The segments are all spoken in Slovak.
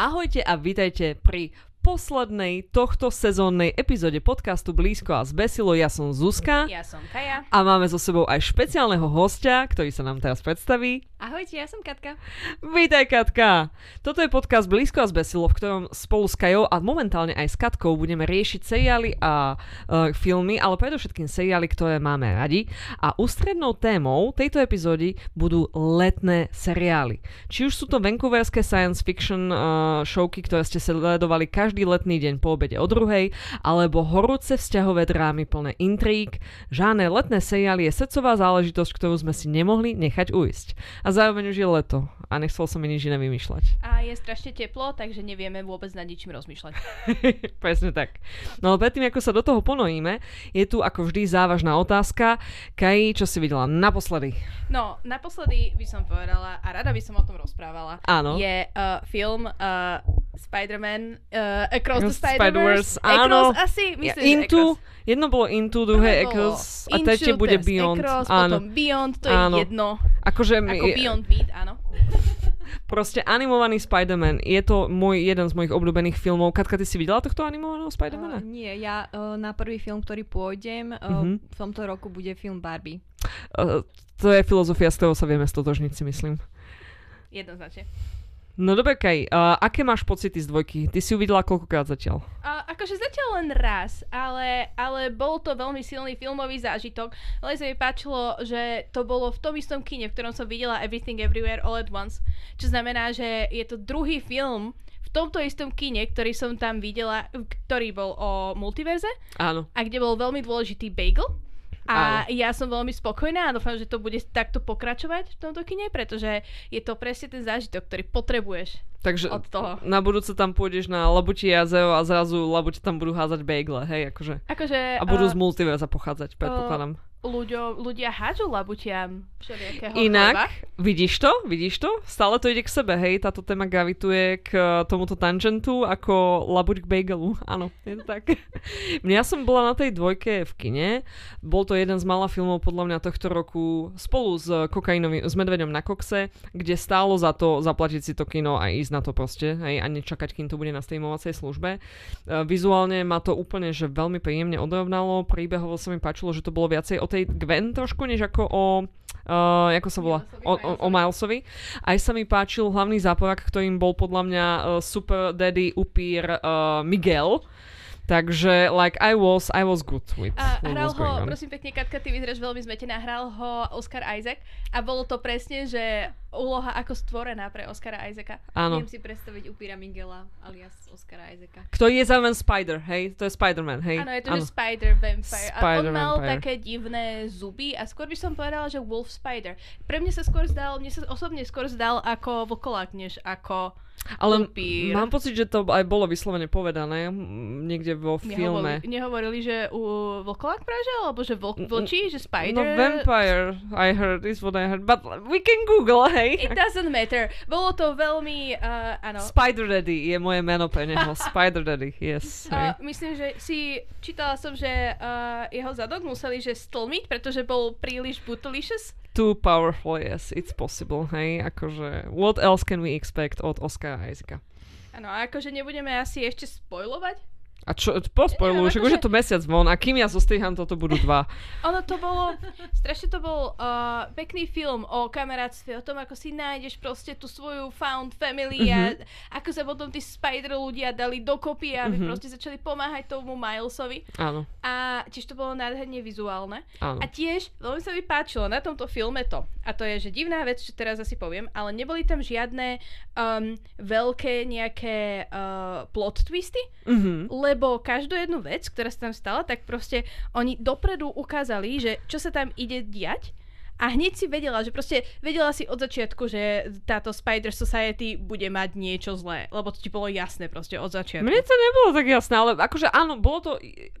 Ahojte a vítajte pri poslednej tohto sezónnej epizóde podcastu Blízko a zbesilo. Ja som Zuzka. Ja som Kaja. A máme so sebou aj špeciálneho hostia, ktorý sa nám teraz predstaví. Ahojte, ja som Katka. Vítaj Katka. Toto je podcast Blízko a zbesilo, v ktorom spolu s Kajou a momentálne aj s Katkou budeme riešiť seriály a uh, filmy, ale predovšetkým seriály, ktoré máme radi. A ústrednou témou tejto epizódy budú letné seriály. Či už sú to vancouverské science fiction uh, showky, ktoré ste sledovali každý letný deň po obede o druhej, alebo horúce vzťahové drámy plné intrík. Žádne letné seriály je srdcová záležitosť, ktorú sme si nemohli nechať ujsť. A zároveň už je leto a nechcel som mi nič iné vymýšľať. A je strašne teplo, takže nevieme vôbec nad ničím rozmýšľať. Presne tak. No ale predtým, ako sa do toho ponojíme, je tu ako vždy závažná otázka. Kaj, čo si videla naposledy? No, naposledy by som povedala, a rada by som o tom rozprávala, Áno. je uh, film uh, Spider-Man uh, Across the Spider-Verse. Áno. Across asi, myslím, Ja, into, Across. jedno bolo Into, druhé Echoes a tretie bude Beyond. Across, áno. potom Beyond, to Áno. je jedno. Akože Ako Beyond Beat, áno. proste animovaný Spider-Man, je to môj, jeden z mojich obľúbených filmov. Katka, ty si videla tohto animovaného Spider-Mana? Uh, nie, ja uh, na prvý film, ktorý pôjdem, uh, Mhm. v tomto roku bude film Barbie. Uh, to je filozofia, z ktorou sa vieme stotožniť, si myslím. Jednoznačne. No dobre, Kaj, uh, aké máš pocity z dvojky? Ty si ju videla koľkokrát zatiaľ? A, akože zatiaľ len raz, ale, ale bol to veľmi silný filmový zážitok. Ale sa mi páčilo, že to bolo v tom istom kine, v ktorom som videla Everything Everywhere All at Once. Čo znamená, že je to druhý film v tomto istom kine, ktorý som tam videla, ktorý bol o multiverze Áno. a kde bol veľmi dôležitý bagel. A ja som veľmi spokojná a dúfam, že to bude takto pokračovať v tomto kine, pretože je to presne ten zážitok, ktorý potrebuješ Takže od toho. na budúce tam pôjdeš na Labuti jazero a zrazu Labuti tam budú házať bagle, hej, akože. Akože, A budú uh, z multiverza pochádzať, predpokladám. ľuďo, ľudia hádžu labutiam všelijakého chleba. Inak, vidíš to? Vidíš to? Stále to ide k sebe, hej? Táto téma gravituje k eh, tomuto tangentu ako labuť k bagelu. Áno, je to tak. ja som bola na tej dvojke v kine. Bol to jeden z mála filmov podľa mňa tohto roku spolu s kokainovým, s medveďom na kokse, kde stálo za to zaplatiť si to kino a ísť na to proste, hej, a nečakať, kým to bude na streamovacej službe. Eh, Vizuálne ma to úplne, že veľmi príjemne odrovnalo. Príbehovo sa mi páčilo, že to bolo viacej o tej Gwen trošku, než ako o Uh, ako sa volá? O, o, o Milesovi. Aj sa mi páčil hlavný záporak, ktorým bol podľa mňa uh, super daddy upír uh, Miguel. Takže, like, I was, I was good with A what hral was ho, on. prosím pekne, Katka, ty vyzeráš veľmi zmetená, hral ho Oscar Isaac a bolo to presne, že úloha ako stvorená pre Oscara Isaaca. Áno. Viem si predstaviť upíra Miguela alias Oscara Isaaca. Ktorý je zároveň Spider, hej? To je Spider-Man, hej? Áno, je to, že Spider Vampire. a on Spider mal Vampire. také divné zuby a skôr by som povedala, že Wolf Spider. Pre mňa sa skôr zdal, mne sa osobne skôr zdal ako vlkolák, než ako Ale upír. mám pocit, že to aj bolo vyslovene povedané niekde vo filme. Nehovorili, nehovorili, že u vlkolák prežil, alebo že vlk, vlčí, že Spider... No vampire, I heard, is what I heard. But we can google, hej? It doesn't matter. Bolo to veľmi, uh, áno. Spider Daddy je moje meno pre neho. Spider Daddy, yes. Uh, myslím, že si čítala som, že uh, jeho zadok museli že stlmiť, pretože bol príliš bootylicious. Too powerful, yes, it's possible, hej, akože, what else can we expect od Oscara Isaaca? Áno, a akože nebudeme asi ešte spojlovať. A čo, však akože- už je to mesiac von a kým ja zostriham, toto budú dva. Ono to bolo, strašne to bol uh, pekný film o kamarátstve, o tom, ako si nájdeš proste tú svoju found family a ako sa potom tí spider ľudia dali dokopy a Mhm. proste začali pomáhať tomu Milesovi. Áno, A tiež to bolo nádherne vizuálne. áno. A tiež veľmi sa mi páčilo na tomto filme to, a to je, že divná vec, čo teraz asi poviem, ale neboli tam žiadne um, veľké nejaké uh, plot twisty, Mhm. lebo každú jednu vec, ktorá sa tam stala, tak proste oni dopredu ukázali, že čo sa tam ide diať a hneď si vedela, že proste vedela si od začiatku, že táto Spider Society bude mať niečo zlé, lebo to ti bolo jasné proste od začiatku. Mne to nebolo tak jasné, ale akože áno, bolo to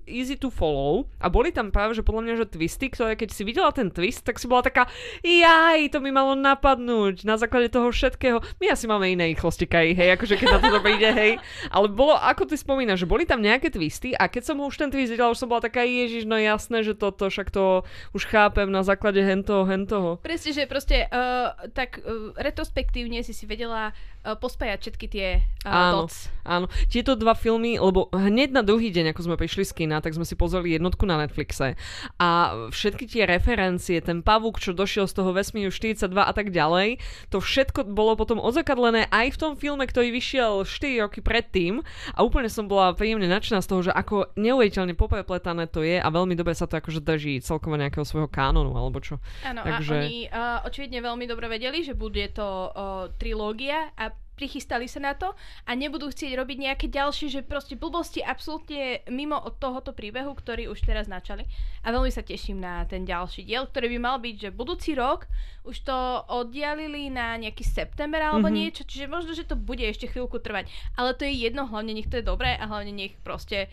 easy to follow a boli tam práve, že podľa mňa, že twisty, ktoré keď si videla ten twist, tak si bola taká, jaj, to mi malo napadnúť na základe toho všetkého. My asi máme iné rýchlosti, Kaj, hej, akože keď na to to príde, hej. Ale bolo, ako ty spomínaš, že boli tam nejaké twisty a keď som už ten twist videla, už som bola taká, ježiš, no jasné, že toto, však to už chápem na základe hentoho, hen toho. Presne, že proste uh, tak uh, retrospektívne si si vedela uh, pospájať všetky tie uh, Áno. dots. Áno, tieto dva filmy, lebo hneď na druhý deň, ako sme prišli z kina, tak sme si pozreli jednotku na Netflixe a všetky tie referencie, ten pavúk, čo došiel z toho vesmíru 42 a tak ďalej, to všetko bolo potom odzakadlené aj v tom filme, ktorý vyšiel 4 roky predtým a úplne som bola príjemne nadšená z toho, že ako neuveriteľne poprepletané to je a veľmi dobre sa to akože drží celkovo nejakého svojho kánonu alebo čo. Áno, Takže- a oni uh, očividne veľmi dobre vedeli, že bude to uh, trilógia a prichystali sa na to a nebudú chcieť robiť nejaké ďalšie, že proste blbosti absolútne mimo od tohoto príbehu, ktorý už teraz načali. A veľmi sa teším na ten ďalší diel, ktorý by mal byť, že budúci rok už to oddialili na nejaký september alebo Mhm. mm-hmm. niečo, čiže možno, že to bude ešte chvíľku trvať. Ale to je jedno, hlavne nech to je dobré a hlavne nech proste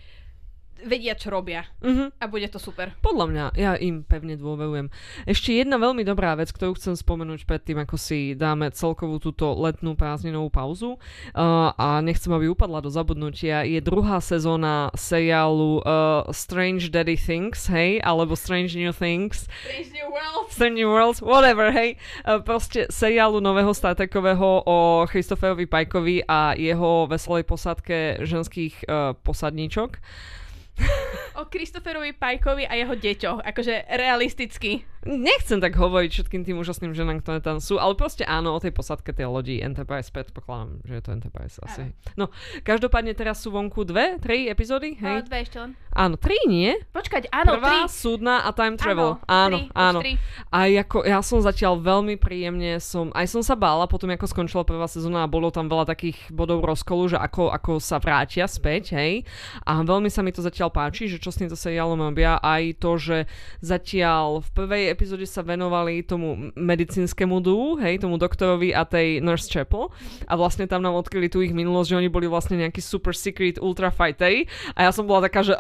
vedia, čo robia. Mhm. A bude to super. Podľa mňa, ja im pevne dôverujem. Ešte jedna veľmi dobrá vec, ktorú chcem spomenúť predtým, ako si dáme celkovú túto letnú prázdninovú pauzu uh, a nechcem, aby upadla do zabudnutia, je druhá sezóna seriálu uh, Strange Daddy Things, hej, alebo Strange New Things, Strange New World. Strange New Worlds, whatever, hej. Uh, proste seriálu nového Star Trekového o Christopherovi Pajkovi a jeho veselej posádke ženských uh, posadníčok. O Kristoferovi Pajkovi a jeho deťoch. Akože realisticky. Nechcem tak hovoriť všetkým tým úžasným ženám, ktoré tam sú, ale proste áno, o tej posadke tej lodi Enterprise, predpokladám, že je to Enterprise asi. No, každopádne teraz sú vonku dve, tri epizódy, Hej. hej? dve ešte len. Áno, tri nie? Počkať, áno, Prvá, tri. súdna a time travel. Áno, tri, áno. Tri. A ako, ja som zatiaľ veľmi príjemne som, aj som sa bála potom, ako skončila prvá sezóna a bolo tam veľa takých bodov rozkolu, že ako, ako sa vrátia späť, hej. A veľmi sa mi to zatiaľ páči, že čo s týmto seriálom robia, aj to, že zatiaľ v prvej epizóde sa venovali tomu medicínskemu dú, hej, tomu doktorovi a tej Nurse Chapel. A vlastne tam nám odkryli tú ich minulosť, že oni boli vlastne nejaký super secret ultra fighteri. A ja som bola taká, že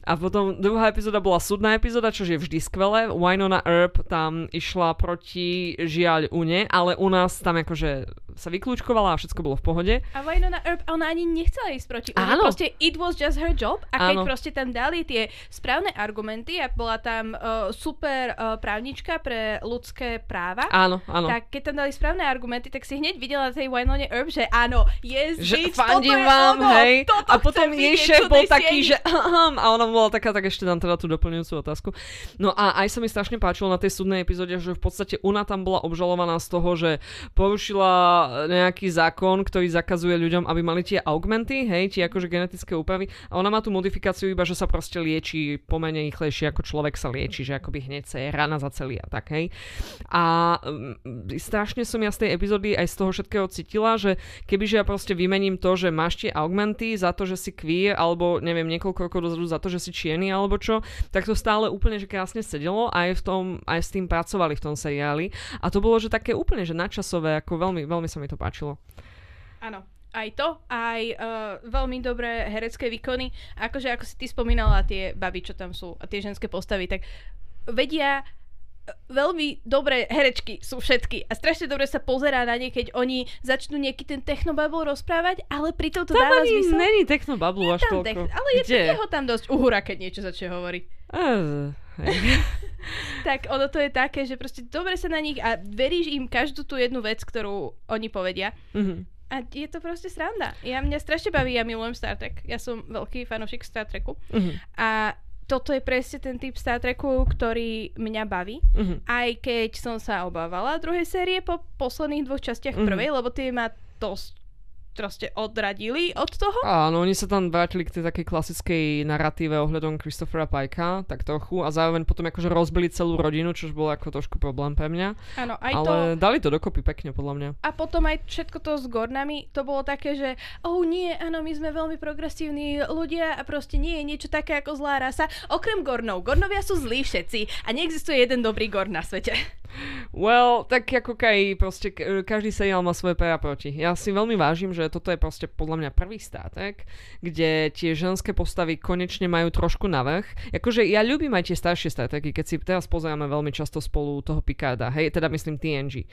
a potom druhá epizóda bola súdna epizóda, čo je vždy skvelé. Winona Earp tam išla proti žiaľ Une, ale u nás tam akože sa vyklúčkovala a všetko bolo v pohode. A Winona Earp, ona ani nechcela ísť proti. Ona Áno. proste it was just her job a keď Áno. proste tam dali tie správne argumenty a bola tam uh, super uh, právnička pre ľudské práva, Áno, áno. tak keď tam dali správne argumenty, tak si hneď videla na tej Winone Earp, že áno, yes, že bitch, toto fandím je vám, ono, hej. toto A potom jej šéf bol taký, sieni. že ahem, a ona bola taká, tak ešte dám teda tú doplňujúcu otázku. No a aj sa mi strašne páčilo na tej súdnej epizóde, že v podstate Una tam bola obžalovaná z toho, že porušila nejaký zákon, ktorý zakazuje ľuďom, aby mali tie augmenty, hej, tie akože genetické úpravy. A ona má tú modifikáciu iba, že sa proste lieči pomene rýchlejšie, ako človek sa lieči, že akoby hneď sa je rana za celý a tak, hej. A mm, strašne som ja z tej epizódy aj z toho všetkého cítila, že kebyže ja proste vymením to, že máš tie augmenty za to, že si queer, alebo neviem, niekoľko rokov dozadu za to, že si čierny, alebo čo, tak to stále úplne že krásne sedelo a aj, v tom, aj s tým pracovali v tom seriáli. A to bolo, že také úplne, že nadčasové, ako veľmi, veľmi sa mi to páčilo. Áno. Aj to, aj uh, veľmi dobré herecké výkony. Akože ako si ty spomínala tie baby, čo tam sú a tie ženské postavy, tak vedia eh, veľmi dobré herečky sú všetky a strašne dobre sa pozerá na ne, keď oni začnú nejaký ten technobabble rozprávať, ale pritom to Tam dáva ani zmysel. není technobablu až toľko. tech- ale je, je ho tam dosť uhura, keď niečo začne hovoriť. Hej. Tak ono to je také, že proste dobre sa na nich a veríš im každú tú jednu vec, ktorú oni povedia. Mhm. A je to proste sranda. Ja mňa strašne baví, ja milujem Star Trek. Ja som veľký fanúšik Star Treku. Mhm. A toto je presne ten typ Star Treku, ktorý mňa baví. Mhm. Aj keď som sa obávala druhej série po posledných dvoch častiach Mhm. prvej, lebo tie ma dosť proste odradili od toho. Áno, oni sa tam vrátili k tej takej klasickej narratíve ohľadom Christophera Pajka, tak trochu, a zároveň potom akože rozbili celú rodinu, čo bolo ako trošku problém pre mňa. Áno, aj Ale to. dali to dokopy pekne, podľa mňa. A potom aj všetko to s Gornami, to bolo také, že oh nie, áno, my sme veľmi progresívni ľudia a proste nie je niečo také ako zlá rasa. Okrem Gornov. Gornovia sú zlí všetci a neexistuje jeden dobrý Gorn na svete. Well, tak ako kaj, proste každý seriál má svoje pre a proti. Ja si veľmi vážim, že toto je proste podľa mňa prvý státek, kde tie ženské postavy konečne majú trošku navrh. Akože ja ľúbim aj tie staršie státeky, keď si teraz pozeráme veľmi často spolu toho Picarda, hej, teda myslím TNG.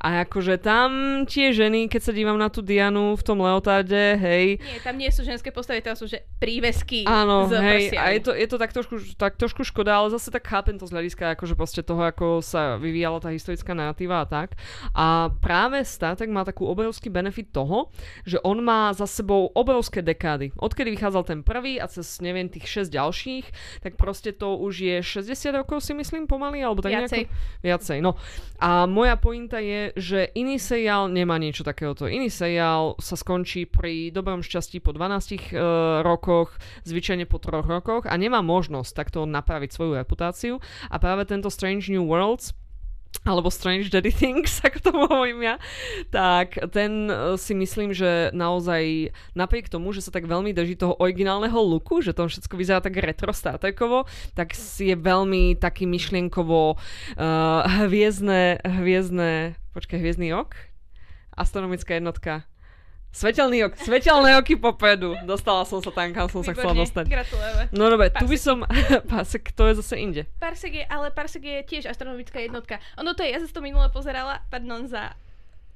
A akože tam tie ženy, keď sa dívam na tú Dianu v tom leotarde, hej, Nie, tam nie sú ženské postavy, tam sú že prívesky Áno, s hej, prsiami. a je to, je to tak, trošku, tak trošku škoda, ale zase tak chápem to z hľadiska akože proste toho, ako sa vyvíjala tá historická narratíva a tak. A práve Star Trek má takú obrovský benefit toho, že on má za sebou obrovské dekády. Odkedy vychádzal ten prvý a cez, neviem, tých 6 ďalších, tak proste to už je 60 rokov si myslím pomaly, alebo tak Viacej. nejako. Viacej, no. A moja pointa je, že iný seriál nemá niečo takéhoto. Iný seriál sa skončí pri dobrom šťastí po 12 uh, rokoch, zvyčajne po troch rokoch a nemá možnosť takto napraviť svoju reputáciu. A práve tento Strange New Worlds alebo Strange Daddy Things, ako to hovorím ja, tak ten eh, si myslím, že naozaj napriek tomu, že sa tak veľmi drží toho originálneho looku, že to všetko vyzerá tak retro startekovo, tak si je veľmi taký myšlienkovo uh, hviezdne, hviezdne, počkaj, hviezdny ok? Astronomická jednotka. Svetelný ok, svetelné oky popredu. Dostala som sa tam, kam som sa chcela Výborne, dostať. Gratulujeme. No dobre, tu by som... Pásek, to je zase inde. Parsek je, ale Parsek je tiež astronomická jednotka. Ono to je, ja si to minule pozerala, pardon za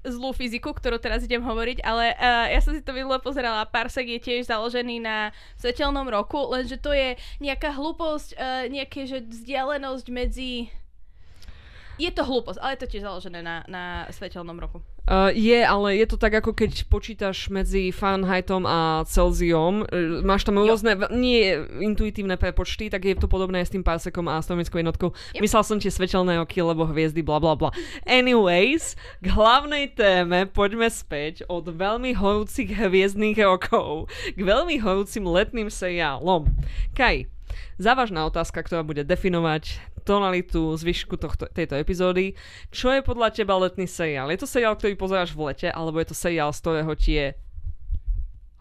zlú fyziku, ktorú teraz idem hovoriť, ale uh, ja som si to minule pozerala. Parsek je tiež založený na svetelnom roku, lenže to je nejaká hlúposť, uh, nejaké, že vzdialenosť medzi... Je to hlúposť, ale je to tiež založené na, na svetelnom roku. Uh, je, ale je to tak, ako keď počítaš medzi Fahrenheitom a Celsiom. Uh, máš tam rôzne, nie intuitívne prepočty, tak je to podobné s tým parsekom a astronomickou jednotkou. Yep. Myslel som tie svetelné oky, lebo hviezdy, bla bla bla. Anyways, k hlavnej téme poďme späť od veľmi horúcich hviezdnych rokov k veľmi horúcim letným seriálom. Kaj, závažná otázka, ktorá bude definovať tonalitu zvyšku tohto, tejto epizódy. Čo je podľa teba letný seriál? Je to seriál, ktorý pozeráš v lete, alebo je to seriál, z ktorého ti je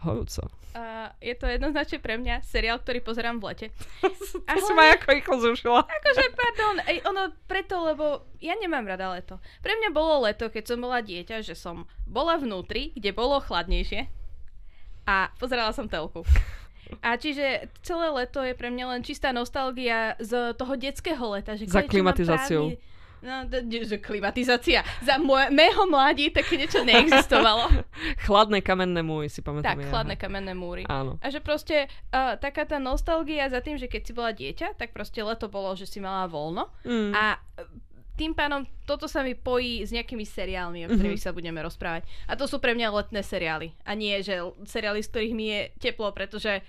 horúco? Uh, je to jednoznačne pre mňa seriál, ktorý pozerám v lete. to A si ma ako rýchlo zrušila. Akože, pardon, ej, ono preto, lebo ja nemám rada leto. Pre mňa bolo leto, keď som bola dieťa, že som bola vnútri, kde bolo chladnejšie a pozerala som telku. A čiže celé leto je pre mňa len čistá nostalgia z toho detského leta. Že Za klimatizáciou. právny- No, že klimatizácia. Za moje, mého mladí také niečo neexistovalo. Chladné kamenné múry si pamätám. tak, ja. chladné kamenné múry. Áno. A že proste uh, taká tá nostalgia za tým, že keď si bola dieťa, tak proste leto bolo, že si mala voľno. Mm. A tým pádom toto sa mi pojí s nejakými seriálmi, o ktorých sa budeme rozprávať. A to sú pre mňa letné seriály. A nie, že seriály, z ktorých mi je teplo, pretože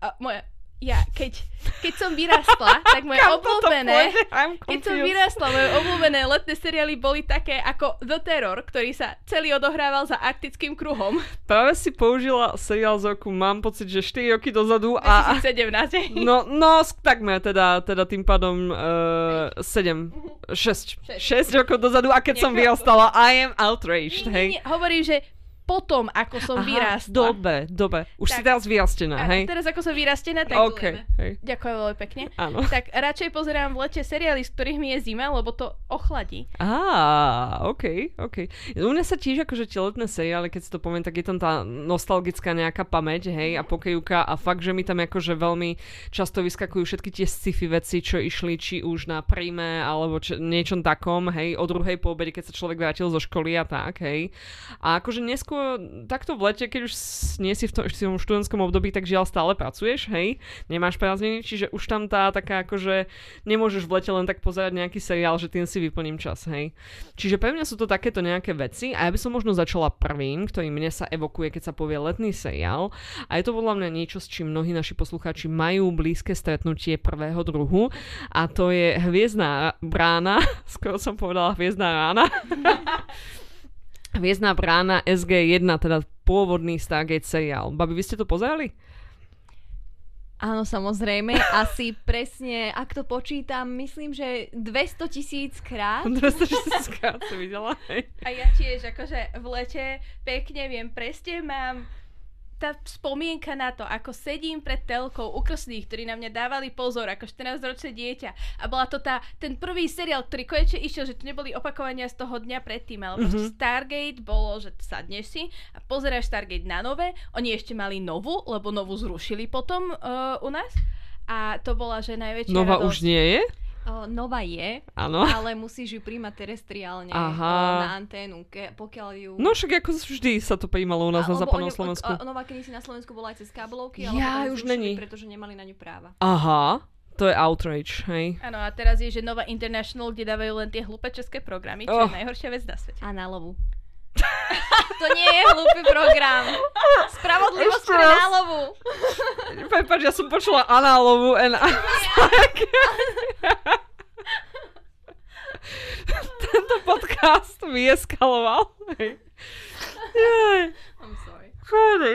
uh, moja, ja, keď, keď som vyrastla, tak moje obľúbené... Keď som vyrastla, moje obľúbené letné seriály boli také ako The Terror, ktorý sa celý odohrával za arktickým kruhom. Práve si použila seriál z roku, mám pocit, že 4 roky dozadu a... 2017. No, no, takmer, teda, teda tým pádom uh, 7, 6, 6 rokov dozadu a keď som Niekoľko. vyrastala, I am outraged, Nie, nie, hej. nie, hovorím, že potom, ako som vyrástla. dobre, dobre. Už si Tak. teraz vyrastená, hej? teraz ako som vyrastená, tak OK, zlejme. hej. Ďakujem veľmi pekne. Áno. Tak radšej pozerám v lete seriály, z ktorých mi je zima, lebo to ochladí. Á, OK, OK. U mňa sa tiež akože tie letné seriály, keď si to poviem, tak je tam tá nostalgická nejaká pamäť, hej, a pokejúka a fakt, že mi tam akože veľmi často vyskakujú všetky tie sci-fi veci, čo išli či už na príjme alebo čo, niečom takom, hej, o druhej po obede, keď sa človek vrátil zo školy a tak, hej. A akože neskôr takto v lete, keď už nie si v tom, v tom študentskom období, tak žiaľ stále pracuješ, hej, nemáš prázdniny, čiže už tam tá taká akože nemôžeš v lete len tak pozerať nejaký seriál, že tým si vyplním čas, hej. Čiže pre mňa sú to takéto nejaké veci a ja by som možno začala prvým, ktorý mne sa evokuje, keď sa povie letný seriál a je to podľa mňa niečo, s čím mnohí naši poslucháči majú blízke stretnutie prvého druhu a to je Hviezdná brána, skoro som povedala Hviezdná rána. Hviezdná brána SG1, teda pôvodný Stargate seriál. Babi, vy ste to pozerali? Áno, samozrejme. Asi presne, ak to počítam, myslím, že 200 tisíc krát. 260 krát si videla, hej? A ja tiež akože v lete pekne viem presne, mám tá spomienka na to, ako sedím pred telkou ukrsných, ktorí na mňa dávali pozor ako 14-ročné dieťa. A bola to tá, ten prvý seriál, ktorý konečne išiel, že to neboli opakovania z toho dňa predtým, ale mm-hmm. Mhm. Stargate bolo, že sadneš si a pozeráš Stargate na nové. Oni ešte mali novú, lebo novú zrušili potom uh, u nás. A to bola, že najväčšia Nova radosť. už nie je? O, Nova je, Áno. ale musíš ju príjmať terestriálne Aha. o, na anténu, ke, pokiaľ ju... No však ako vždy sa to prijímalo u nás A- na západnom Slovensku. a- Nova kedysi na Slovensku bola aj cez kábelovky, ale Ja, už zrušili, není. pretože nemali na ňu práva. Aha, to je outrage, hej. Áno, a teraz je, že Nova International, kde dávajú len tie hlúpe české programy, čo Oh. je najhoršia vec na svete. A na lovu. to nie je hlúpy program. Spravodlivosť pre nálovu. Prepač, ja som počula análovú and. Tento podcast vyeskaloval. Hej. I'm sorry.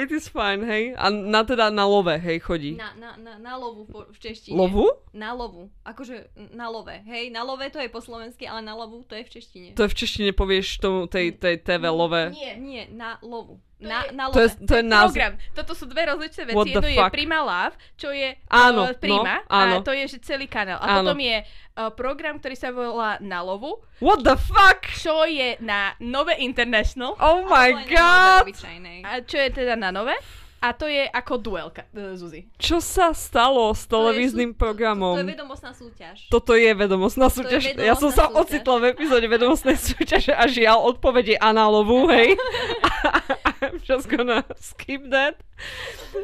It is fine, hej. A na teda na love, hej, chodí. Na, na, na, na lovu v češtine. Lovu? Na lovu. Akože na love. Hej, na love to je po slovensky, ale na lovu to je v češtine. To je v češtine povieš tomu tej, tej TV love. Nie. Nie, na lovu. To Na, je- na To je, to je názv. Program. Toto sú dve rozličné What veci. the Jedno je? Prima Love, čo je Áno, uh, Prima no, áno. a to je že celý kanál. A Áno. potom je uh, program, ktorý sa volá Na lovu, What the fuck? čo je na Nové International Oh my god! a čo je teda na Nové. A to je ako duelka, uh, Zuzi. Čo sa stalo s To je televíznym sú- programom? To, to je vedomostná súťaž. Toto je vedomostná To je súťaž. ja som sa vedomostná súťaž. ocitla v epizóde vedomostnej súťaže a žiaľ, odpoveď je análovú, hej. I'm just gonna skip that.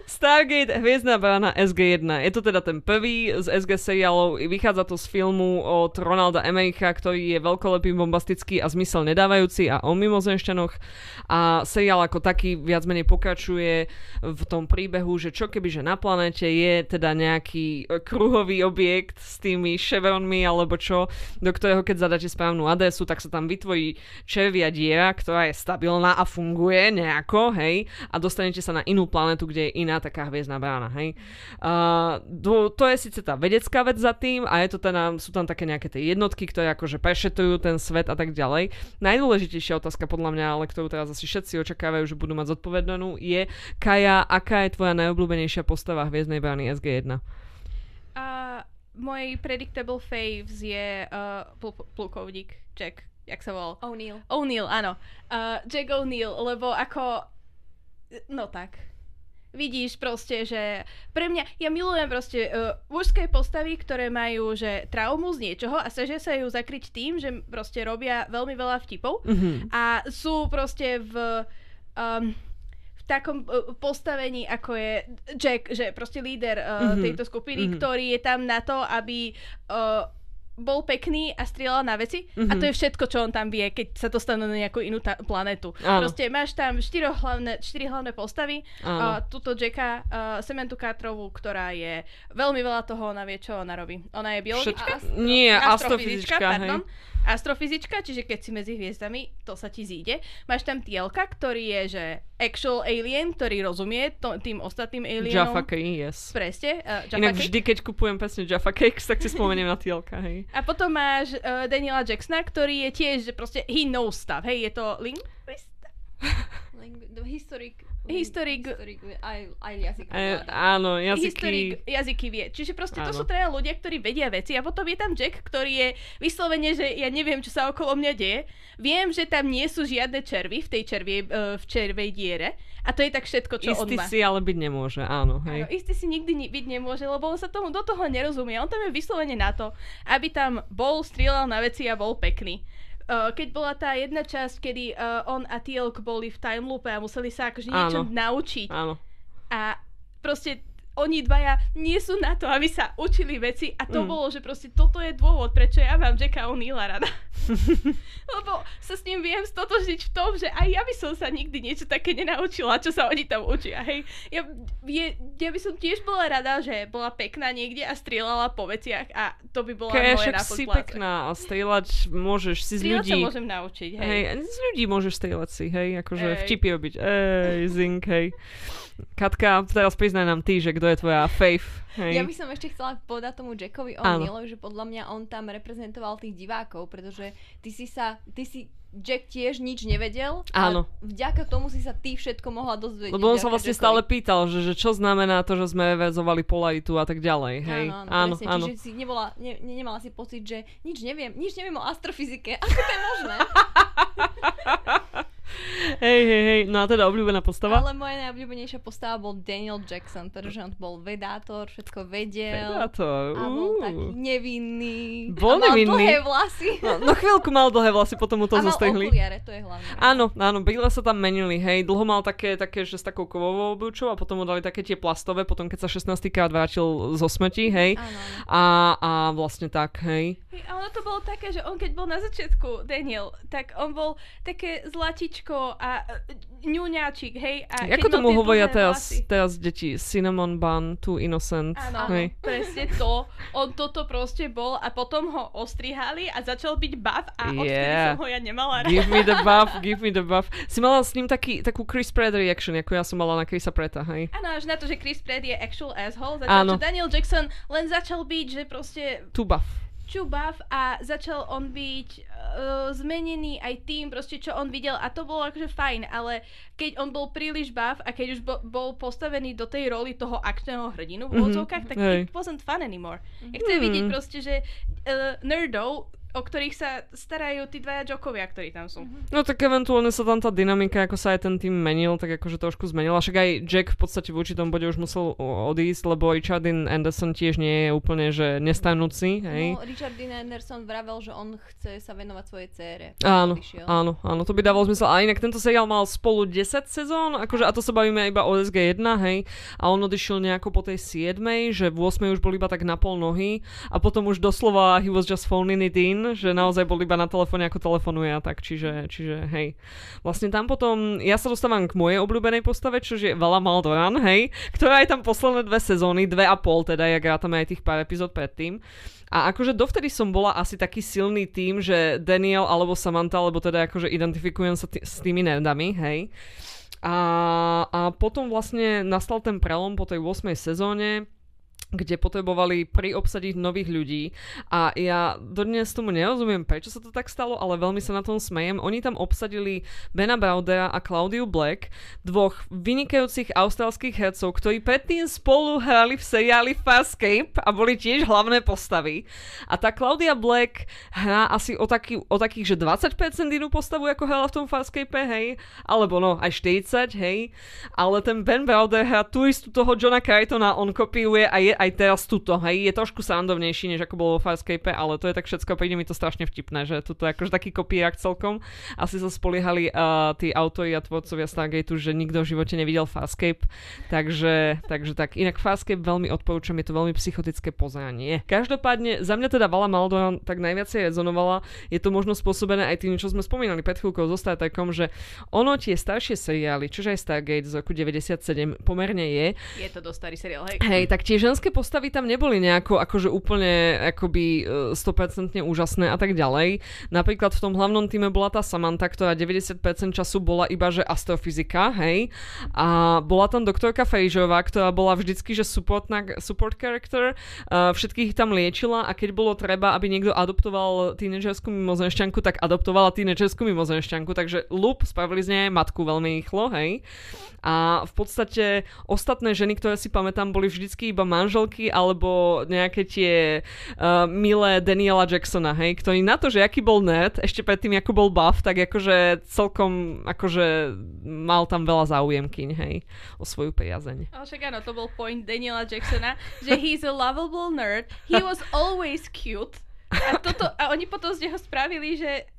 Stargate, Hviezdna brána SG-1. Je to teda ten prvý z SG seriálov. Vychádza to z filmu od Ronalda Emericha, ktorý je veľkolepý, bombastický a zmysel nedávajúci a o mimozemšťanoch. A seriál ako taký viac menej pokračuje v tom príbehu, že čo keby, že na planete je teda nejaký e, kruhový objekt s tými chevronmi alebo čo, do ktorého keď zadáte správnu adresu, tak sa tam vytvorí červia diera, ktorá je stabilná a funguje nejako, hej, a dostanete sa na inú planetu, kde je iná taká hviezdna brána, hej. Uh, to je síce tá vedecká vec za tým a je to teda, sú tam také nejaké tie jednotky, ktoré akože prešetrujú ten svet a tak ďalej. Najdôležitejšia otázka podľa mňa, ale ktorú teraz asi všetci očakávajú, že budú mať zodpovedanú, je Kaja, aká je tvoja najobľúbenejšia postava hviezdnej brány SG1? A môj predictable faves je uh, pl- plukovník Jack, jak sa volal? O'Neill. O'Neill, áno. Uh, Jack O'Neill, lebo ako... No tak. Vidíš proste, že pre mňa, ja milujem proste uh, mužské postavy, ktoré majú, že traumu z niečoho a snažia sa ju zakryť tým, že proste robia veľmi veľa vtipov Mhm. a sú proste v um, v takom uh, postavení, ako je Jack, že proste líder uh, Mhm. tejto skupiny, Mhm. ktorý je tam na to, aby uh, bol pekný a strieľal na veci a Mhm. to je všetko, čo on tam vie, keď sa dostanú na nejakú inú ta- planetu. Áno. Proste máš tam štyro hlavné, štyri hlavné postavy, Áno. uh, túto Jacka, uh, Sementu Carterovú, ktorá je veľmi veľa toho, ona vie, čo ona robí. Ona je biologička, Všetko- Nie, astrofyzička, hej. pardon. Astrofyzička, čiže keď si medzi hviezdami, to sa ti zíde. Máš tam Tielka, ktorý je, že actual alien, ktorý rozumie to, tým ostatným alienom. Jaffa Cake, yes. Presne. Uh, Jaffa Inak Cake. vždy, keď kupujem presne Jaffa Cakes, tak si spomeniem na tielka, hej. A potom máš uh, Daniela Jacksona, ktorý je tiež, že proste he knows stuff. Hej, je to linguista. Langu- Historic- Historic aj, aj jazyk. E, áno, Historik jazyky. jazyky vie. Čiže proste to Áno. sú traja ľudia, ktorí vedia veci a potom je tam Jack, ktorý je vyslovene, že ja neviem, čo sa okolo mňa deje. Viem, že tam nie sú žiadne červy v tej červie, uh, v červej diere a to je tak všetko, čo Istý on má. si ale byť nemôže, áno, hej. Áno, istý si nikdy ni- byť nemôže, lebo on sa tomu do toho nerozumie. On tam je vyslovene na to, aby tam bol, strieľal na veci a bol pekný. Uh, keď bola tá jedna časť, kedy uh, on a Tielk boli v time loope a museli sa akože niečo Áno. naučiť Áno. a proste oni dvaja nie sú na to, aby sa učili veci a to Mm. bolo, že proste toto je dôvod, prečo ja mám Jacka O'Neilla rada. Lebo sa s ním viem stotožniť v tom, že aj ja by som sa nikdy niečo také nenaučila, čo sa oni tam učia, hej. Ja, je, ja by som tiež bola rada, že bola pekná niekde a strieľala po veciach a to by bola však náplň si pekná a strieľať môžeš si z ľudí. sa môžem naučiť, hej. Hej, z ľudí môžeš strieľať si, hej, akože vtipy robiť. Ej, zink, hej. Katka, teraz priznaj nám ty, že kto je tvoja faith, hej. Ja by som ešte chcela povedať tomu Jackovi. O'Neillovi, že podľa mňa on tam reprezentoval tých divákov, pretože ty si sa, ty si Jack tiež nič nevedel. Áno. Vďaka tomu si sa ty všetko mohla dozvedieť. Lebo on sa vlastne Jackovi. stále pýtal, že, že čo znamená to, že sme vezovali polaritu a tak ďalej, hej. Áno, áno, áno. presne. áno. Čiže si nebola, ne, ne, nemala si pocit, že nič neviem, nič neviem o astrofyzike. Ako to je možné? Hej, hej, hej, no a teda obľúbená postava? Ale moja najobľúbenejšia postava bol Daniel Jackson, pretože on bol vedátor, všetko vedel. Predátor, A bol taký nevinný. Bol a mal nevinný? dlhé vlasy. No, no chvíľku mal dlhé vlasy, potom mu to a mal zostrihli. okuliare, to je hlavné. Áno, áno, brýle sa tam menili, hej. Dlho mal také, také, že s takou kovovou obučou a potom mu dali také tie plastové, potom keď sa 16 krát vrátil zo smrti, hej. Áno. A, a vlastne tak, hej. Hej, A ono to bolo také, že on keď bol na začiatku Daniel, tak on bol také zlatičko a e, ňuňáčik, hej. A Ako tomu hovoria teraz, vlasy. teraz deti? Cinnamon bun, too innocent. Áno, hej. presne to. On toto proste bol a potom ho ostrihali a začal byť buff a odtedy Yeah. som ho ja nemala rada. Give me the buff, give me the buff. Si mala s ním taký, takú Chris Pratt reaction, ako ja som mala na Chrisa Pretta, hej. Áno, až na to, že Chris Pratt je actual asshole, čo Daniel Jackson len začal byť, že proste Too buff. Čubav a začal on byť uh, zmenený aj tým, proste čo on videl a to bolo akože fajn, ale keď on bol príliš bav a keď už bo, bol postavený do tej roli toho akčného hrdinu v Mhm, úvodzovkách, tak hej. it wasn't fun anymore. Ja chcem Mhm. vidieť proste, že uh, nerdov, o ktorých sa starajú tí dvaja jokovia, ktorí tam sú. No tak eventuálne sa tam tá dynamika, ako sa aj ten tým menil, tak akože trošku zmenila. Však aj Jack v podstate v určitom bode už musel odísť, lebo Richard Dean Anderson tiež nie je úplne, že nestanúci, hej. No, Richard Dean Anderson vravel, že on chce sa venovať svojej cére. Áno, áno, áno, to by dávalo zmysel. A inak tento seriál mal spolu 10 sezón, akože, a to sa bavíme iba o SG1, hej. A on odišiel nejako po tej 7, že v 8 už bol iba tak na pol nohy a potom už doslova he was just phoning it in, že naozaj bol iba na telefóne ako telefonuje a tak, čiže, čiže hej. Vlastne tam potom, ja sa dostávam k mojej obľúbenej postave, čo je Vala Maldoran, hej, ktorá je tam posledné dve sezóny, dve a pol teda, jak rátame aj tých pár epizód predtým. A akože dovtedy som bola asi taký silný tým, že Daniel alebo Samantha, alebo teda akože identifikujem sa t- s tými nerdami, hej. A, a potom vlastne nastal ten prelom po tej 8. sezóne, kde potrebovali priobsadiť nových ľudí a ja dodnes tomu nerozumiem, prečo sa to tak stalo, ale veľmi sa na tom smejem. Oni tam obsadili Bena Browdera a Claudiu Black, dvoch vynikajúcich austrálskych hercov, ktorí predtým spolu hrali v seriáli Farscape a boli tiež hlavné postavy. A tá Claudia Black hrá asi o, taký, o takých, že 20% inú postavu, ako hrala v tom Farscape, hej, alebo no, aj 40, hej, ale ten Ben Browder hrá tú istú toho Johna Crichtona, on kopíruje a je aj teraz tuto, hej, je trošku srandovnejší, než ako bolo vo Farscape, ale to je tak všetko, príde mi to strašne vtipné, že tuto je akože taký kopírak celkom. Asi sa spoliehali uh, tí autori a tvorcovia Stargateu, že nikto v živote nevidel Farscape, takže, takže tak. Inak Farscape veľmi odporúčam, je to veľmi psychotické pozranie. Každopádne, za mňa teda Vala Maldoran tak najviacej rezonovala, je to možno spôsobené aj tým, čo sme spomínali pred chvíľkou so Star Trekom, že ono tie staršie seriály, čože aj Stargate z roku 97 pomerne je, Je to dosť starý seriál, hej. Hej, tak tie ženské postavy tam neboli nejako akože úplne akoby e, 100% úžasné a tak ďalej. Napríklad v tom hlavnom týme bola tá Samantha, ktorá 90% času bola iba že astrofyzika, hej. A bola tam doktorka Fejžová, ktorá bola vždycky že supportná, support character, uh, všetkých tam liečila a keď bolo treba, aby niekto adoptoval tínedžerskú mimozemšťanku, tak adoptovala tínedžerskú mimozemšťanku, takže lup, spravili z nej matku veľmi rýchlo, hej. A v podstate ostatné ženy, ktoré si pamätám, boli vždycky iba manželky alebo nejaké tie uh, milé Daniela Jacksona, hej, ktorý na to, že aký bol nerd, ešte predtým, ako bol buff, tak akože celkom, akože mal tam veľa záujemkyň, hej, o svoju priazeň. Ale však áno, to bol point Daniela Jacksona, že he's a lovable nerd, he was always cute. A, toto, a oni potom z neho spravili, že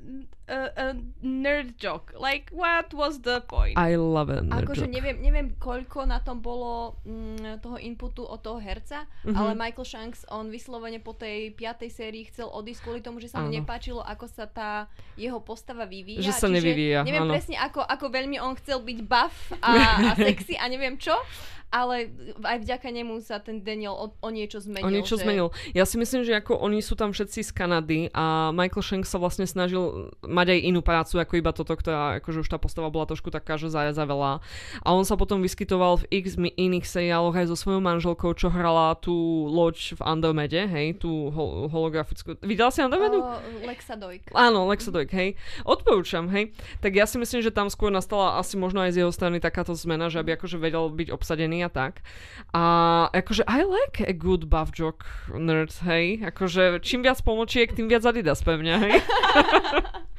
uh, uh, nerd joke. Like, what was the point? I love it. nerd Akože neviem, neviem, koľko na tom bolo mm, toho inputu od toho herca, Mhm. ale Michael Shanks, on vyslovene po tej piatej sérii chcel odísť kvôli tomu, že sa mu Áno. nepáčilo, ako sa tá jeho postava vyvíja. Že sa Čiže nevyvíja, Neviem áno. presne, ako, ako veľmi on chcel byť buff a, a sexy a neviem čo, ale aj vďaka nemu sa ten Daniel o, o niečo zmenil. O niečo že... zmenil. Ja si myslím, že ako oni sú tam všetci z Kanady a Michael Shanks sa vlastne snažil mať aj inú prácu ako iba toto, ktorá akože už tá postava bola trošku taká, že zajaza veľa. A on sa potom vyskytoval v x iných seriáloch aj so svojou manželkou, čo hrala tú loď v Andromede, hej, tú hol- holografickú. Videla si Andromedu? O, Lexa Dojk. Áno, Lexa Dojk, hej. Odporúčam, hej. Tak ja si myslím, že tam skôr nastala asi možno aj z jeho strany takáto zmena, že aby akože vedel byť obsadený a tak. A akože I like a good buff joke nerd, hej. Akože čím viac pomočiek, tým viac Adidas pevne, hej.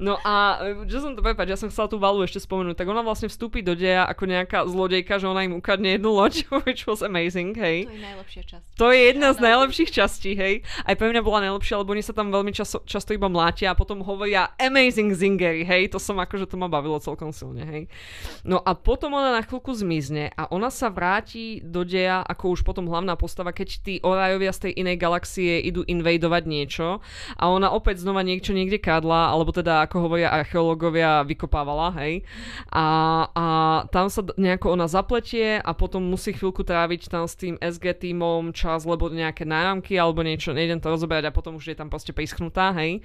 No a že som to prepať, ja som chcela tú Valu ešte spomenúť, tak ona vlastne vstúpi do deja ako nejaká zlodejka, že ona im ukradne jednu loď, which was amazing, hej. To je najlepšia časť. To je jedna z najlepších častí, hej. Aj pre mňa bola najlepšia, lebo oni sa tam veľmi často, často iba mlátia a potom hovoria amazing zingery, hej. To som akože to ma bavilo celkom silne, hej. No a potom ona na chvíľku zmizne a ona sa vráti do deja ako už potom hlavná postava, keď tí orajovia z tej inej galaxie idú invadovať niečo a ona opäť znova niečo niekde kadla, alebo teda ako hovoria archeológovia, vykopávala, hej. A, a tam sa nejako ona zapletie a potom musí chvíľku tráviť tam s tým SG týmom čas, lebo nejaké náramky alebo niečo, nejdem to rozoberať a potom už je tam proste prischnutá, hej.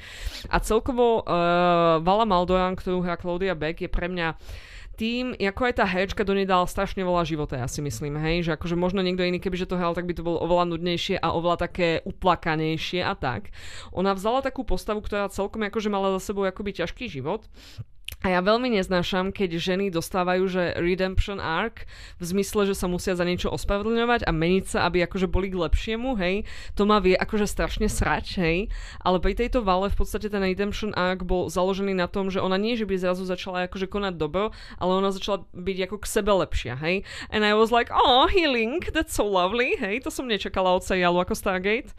A celkovo uh, Vala Maldoran, ktorú hrá Claudia Beck, je pre mňa tým, ako aj tá herečka do nej dala strašne veľa života, ja si myslím, hej, že akože možno niekto iný, kebyže to hral, tak by to bolo oveľa nudnejšie a oveľa také uplakanejšie a tak. Ona vzala takú postavu, ktorá celkom akože mala za sebou akoby ťažký život a ja veľmi neznášam, keď ženy dostávajú, že redemption arc, v zmysle, že sa musia za niečo ospravedlňovať a meniť sa, aby akože boli k lepšiemu, hej. To ma vie akože strašne srať, hej. Ale pri tejto vale v podstate ten redemption arc bol založený na tom, že ona nie, že by zrazu začala akože konať dobro, ale ona začala byť ako k sebe lepšia, hej. And I was like, oh, healing, that's so lovely, hej. To som nečakala od seriálu ako Stargate.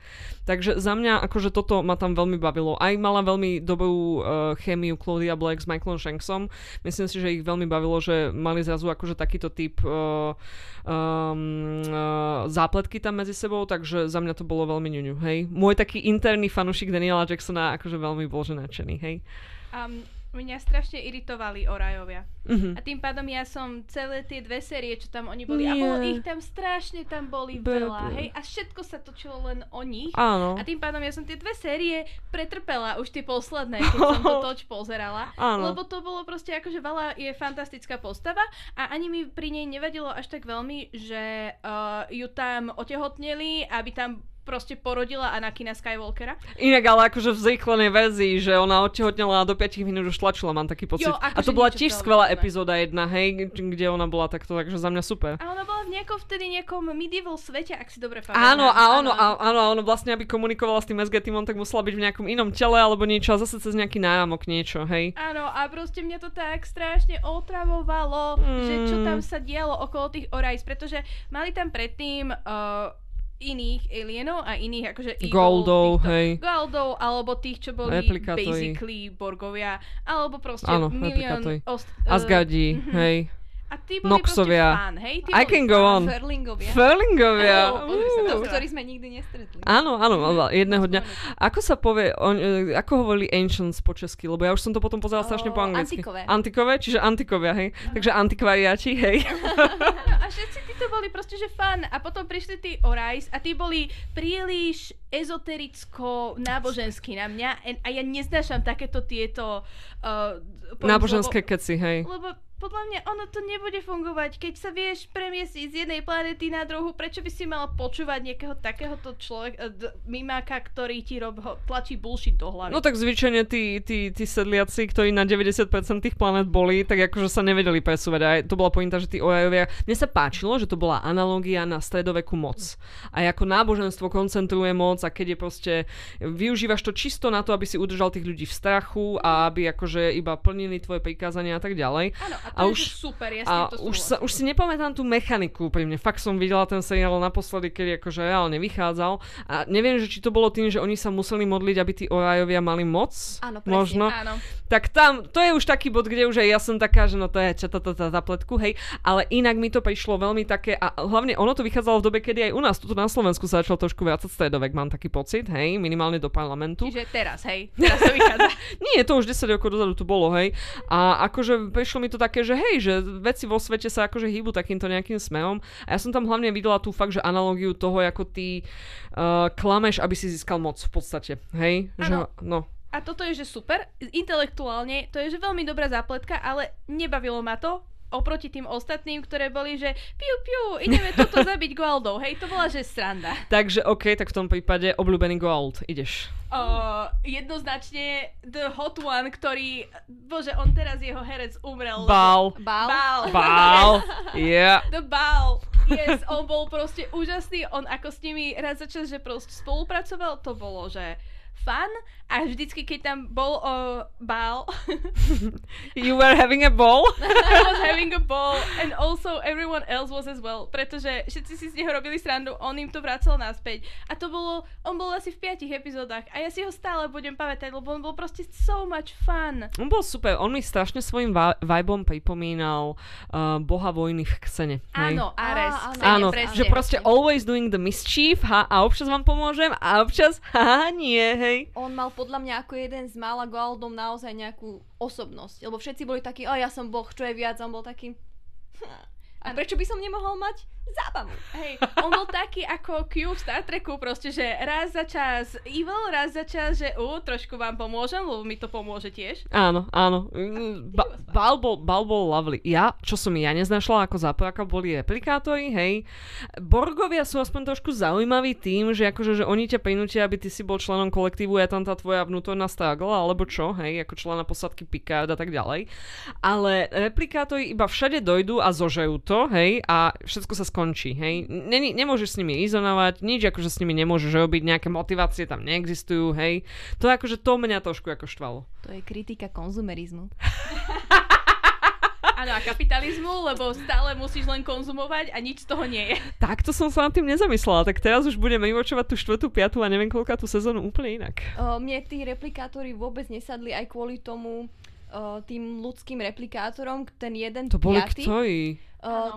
Takže za mňa akože toto ma tam veľmi bavilo. Aj mala veľmi dobrú uh, chémiu Claudia Black s Michaelom Shanksom. Myslím si, že ich veľmi bavilo, že mali zrazu akože takýto typ uh, um, uh, zápletky tam medzi sebou, takže za mňa to bolo veľmi ňuňu, hej. Môj taký interný fanušik Daniela Jacksona akože veľmi bol že nadšený, hej. Um, mňa strašne iritovali orajovia. Mhm. A tým pádom ja som celé tie dve série, čo tam oni boli, a Nie. bolo ich tam strašne, tam boli Bebe. veľa, hej, a všetko sa točilo len o nich. Áno. A tým pádom ja som tie dve série pretrpela, už tie posledné, keď som to toč pozerala. Áno. Lebo to bolo proste ako, že Vala je fantastická postava a ani mi pri nej nevadilo až tak veľmi, že uh, ju tam otehotneli, aby tam proste porodila Anakina Skywalkera. Inak ale akože v zrýchlenej verzii, že ona odtehotnela a do 5 minút už tlačila, mám taký pocit. Jo, a akože to bola tiež skvelá epizóda jedna, hej, kde ona bola takto, takže za mňa super. A ona bola v nejakom vtedy nejakom medieval svete, ak si dobre pamätám. Áno, a ono, a, áno, a ono vlastne, aby komunikovala s tým SG týmom, tak musela byť v nejakom inom tele alebo niečo a zase cez nejaký náramok niečo, hej. Áno, a proste mňa to tak strašne otravovalo, mm. že čo tam sa dialo okolo tých Orais, pretože mali tam predtým uh, iných alienov a iných akože evil Goldov, týchto- hej. Goldov, alebo tých, čo boli Replikátori. basically Borgovia, alebo proste Áno, milión ost- eh, Asgardi, mhm. hej. A tí boli Noxovia. fan, hej? Tí I can go on. Furlingovia. Furlingovia. Áno, to. ktorý sme nikdy nestretli. Áno, áno, ale jedného dňa. Ako sa povie, on, e, ako hovorili Ancients po česky, lebo ja už som to potom pozerala strašne po anglicky. antikové. Antikové, čiže antikovia, hej. Takže antikvariáti, hej. A všetci títo boli proste, že fan. A potom prišli tí Orais a tí boli príliš ezotericko náboženskí na mňa a ja neznášam takéto tieto uh, Náboženské keci, hej. Lebo, lebo podľa mňa ono to nebude fungovať. Keď sa vieš premiesiť z jednej planety na druhú, prečo by si mal počúvať nejakého takéhoto človeka, d- mimáka, ktorý ti rob, ho, tlačí bullshit do hlavy. No tak zvyčajne tí, tí, tí sedliaci, ktorí na 90% tých planet boli, tak akože sa nevedeli presúvať. A to bola pointa, že tí Orajovia... Mne sa páčilo, že to bola analogia na stredovekú moc. A ako náboženstvo koncentruje moc a keď je proste... Využívaš to čisto na to, aby si udržal tých ľudí v strachu a aby akože iba plnili tvoje prikázania a tak ďalej. Áno, a už- super, ja s A už, sa, už si nepamätám tú mechaniku pri mne. Fakt som videla ten seriál naposledy, keď akože reálne vychádzal. A neviem, že či to bolo tým, že oni sa museli modliť, aby tí Orajovia mali moc. Áno, presne. Možno. Áno. Tak tam, to je už taký bod, kde už aj ja som taká, že no to je čatatata zapletku, hej. Ale inak mi to prišlo veľmi také, a hlavne ono to vychádzalo v dobe, kedy aj u nás, tu na Slovensku sa začal trošku vrácať stredovek, mám taký pocit, hej, minimálne do parlamentu. Čiže teraz, hej, teraz to vychádza. Nie, to už 10 rokov dozadu tu bolo, hej. A akože prišlo mi to také, že hej, že veci vo svete sa akože hýbu takýmto nejakým smerom. A ja som tam hlavne videla tú fakt, že analogiu toho, ako ty uh, klameš, aby si získal moc v podstate, hej. Že, Áno. no. a toto je, že super, intelektuálne, to je, že veľmi dobrá zápletka, ale nebavilo ma to, oproti tým ostatným, ktoré boli, že piu, piu, ideme toto zabiť Goaldou. Hej, to bola, že sranda. Takže OK, tak v tom prípade obľúbený Gold, ideš. Uh, jednoznačne The Hot One, ktorý, bože, on teraz, jeho herec umrel. Bál. Bál? Bál. Bál. Yeah. The Bál. Yes, on bol proste úžasný. On ako s nimi raz začal, že proste spolupracoval, to bolo, že fun a vždycky, keď tam bol uh, bál, You were having a ball? I was having a ball and also everyone else was as well, pretože všetci si z neho robili srandu, on im to vracal naspäť a to bolo, on bol asi v piatich epizódach a ja si ho stále budem pamätať, lebo on bol proste so much fun. On bol super, on mi strašne svojim vibom pripomínal uh, boha vojny v hej? Áno, Ares. Á, áno, Áno, presne. že proste always doing the mischief ha, a občas vám pomôžem a občas ha, nie, hej. On mal podľa mňa ako jeden z mála Goaldom naozaj nejakú osobnosť. Lebo všetci boli takí, o ja som boh, čo je viac, a on bol taký... "Hm, A prečo by som nemohol mať zábavu? Hej, on bol taký ako Q v Star Treku, proste, že raz za čas evil, raz za čas, že u, trošku vám pomôžem, lebo mi to pomôže tiež. Áno, áno. Mm, Ba- Bal bol, Bal bol lovely. Ja, čo som ja neznašla ako záporaka, boli replikátori, hej. Borgovia sú aspoň trošku zaujímaví tým, že akože, že oni ťa prinútia, aby ty si bol členom kolektívu, je tam tá tvoja vnútorná struggle, alebo čo, hej, ako člena posadky Picard a tak ďalej. Ale replikátori iba všade dojdú a zožejú to, hej, a všetko sa skončí, hej. Není, nemôžeš s nimi izonovať, nič akože s nimi nemôžeš robiť, nejaké motivácie tam neexistujú, hej. To akože to mňa trošku ako štvalo. To je kritika konzumerizmu. Áno, a kapitalizmu, lebo stále musíš len konzumovať a nič z toho nie je. Takto som sa nad tým nezamyslela, tak teraz už budeme vyvočovať tú štvrtú, piatú a neviem koľká tú sezónu úplne inak. O, mne tí replikátori vôbec nesadli aj kvôli tomu o, tým ľudským replikátorom, ten jeden To boli piatý, ktorí?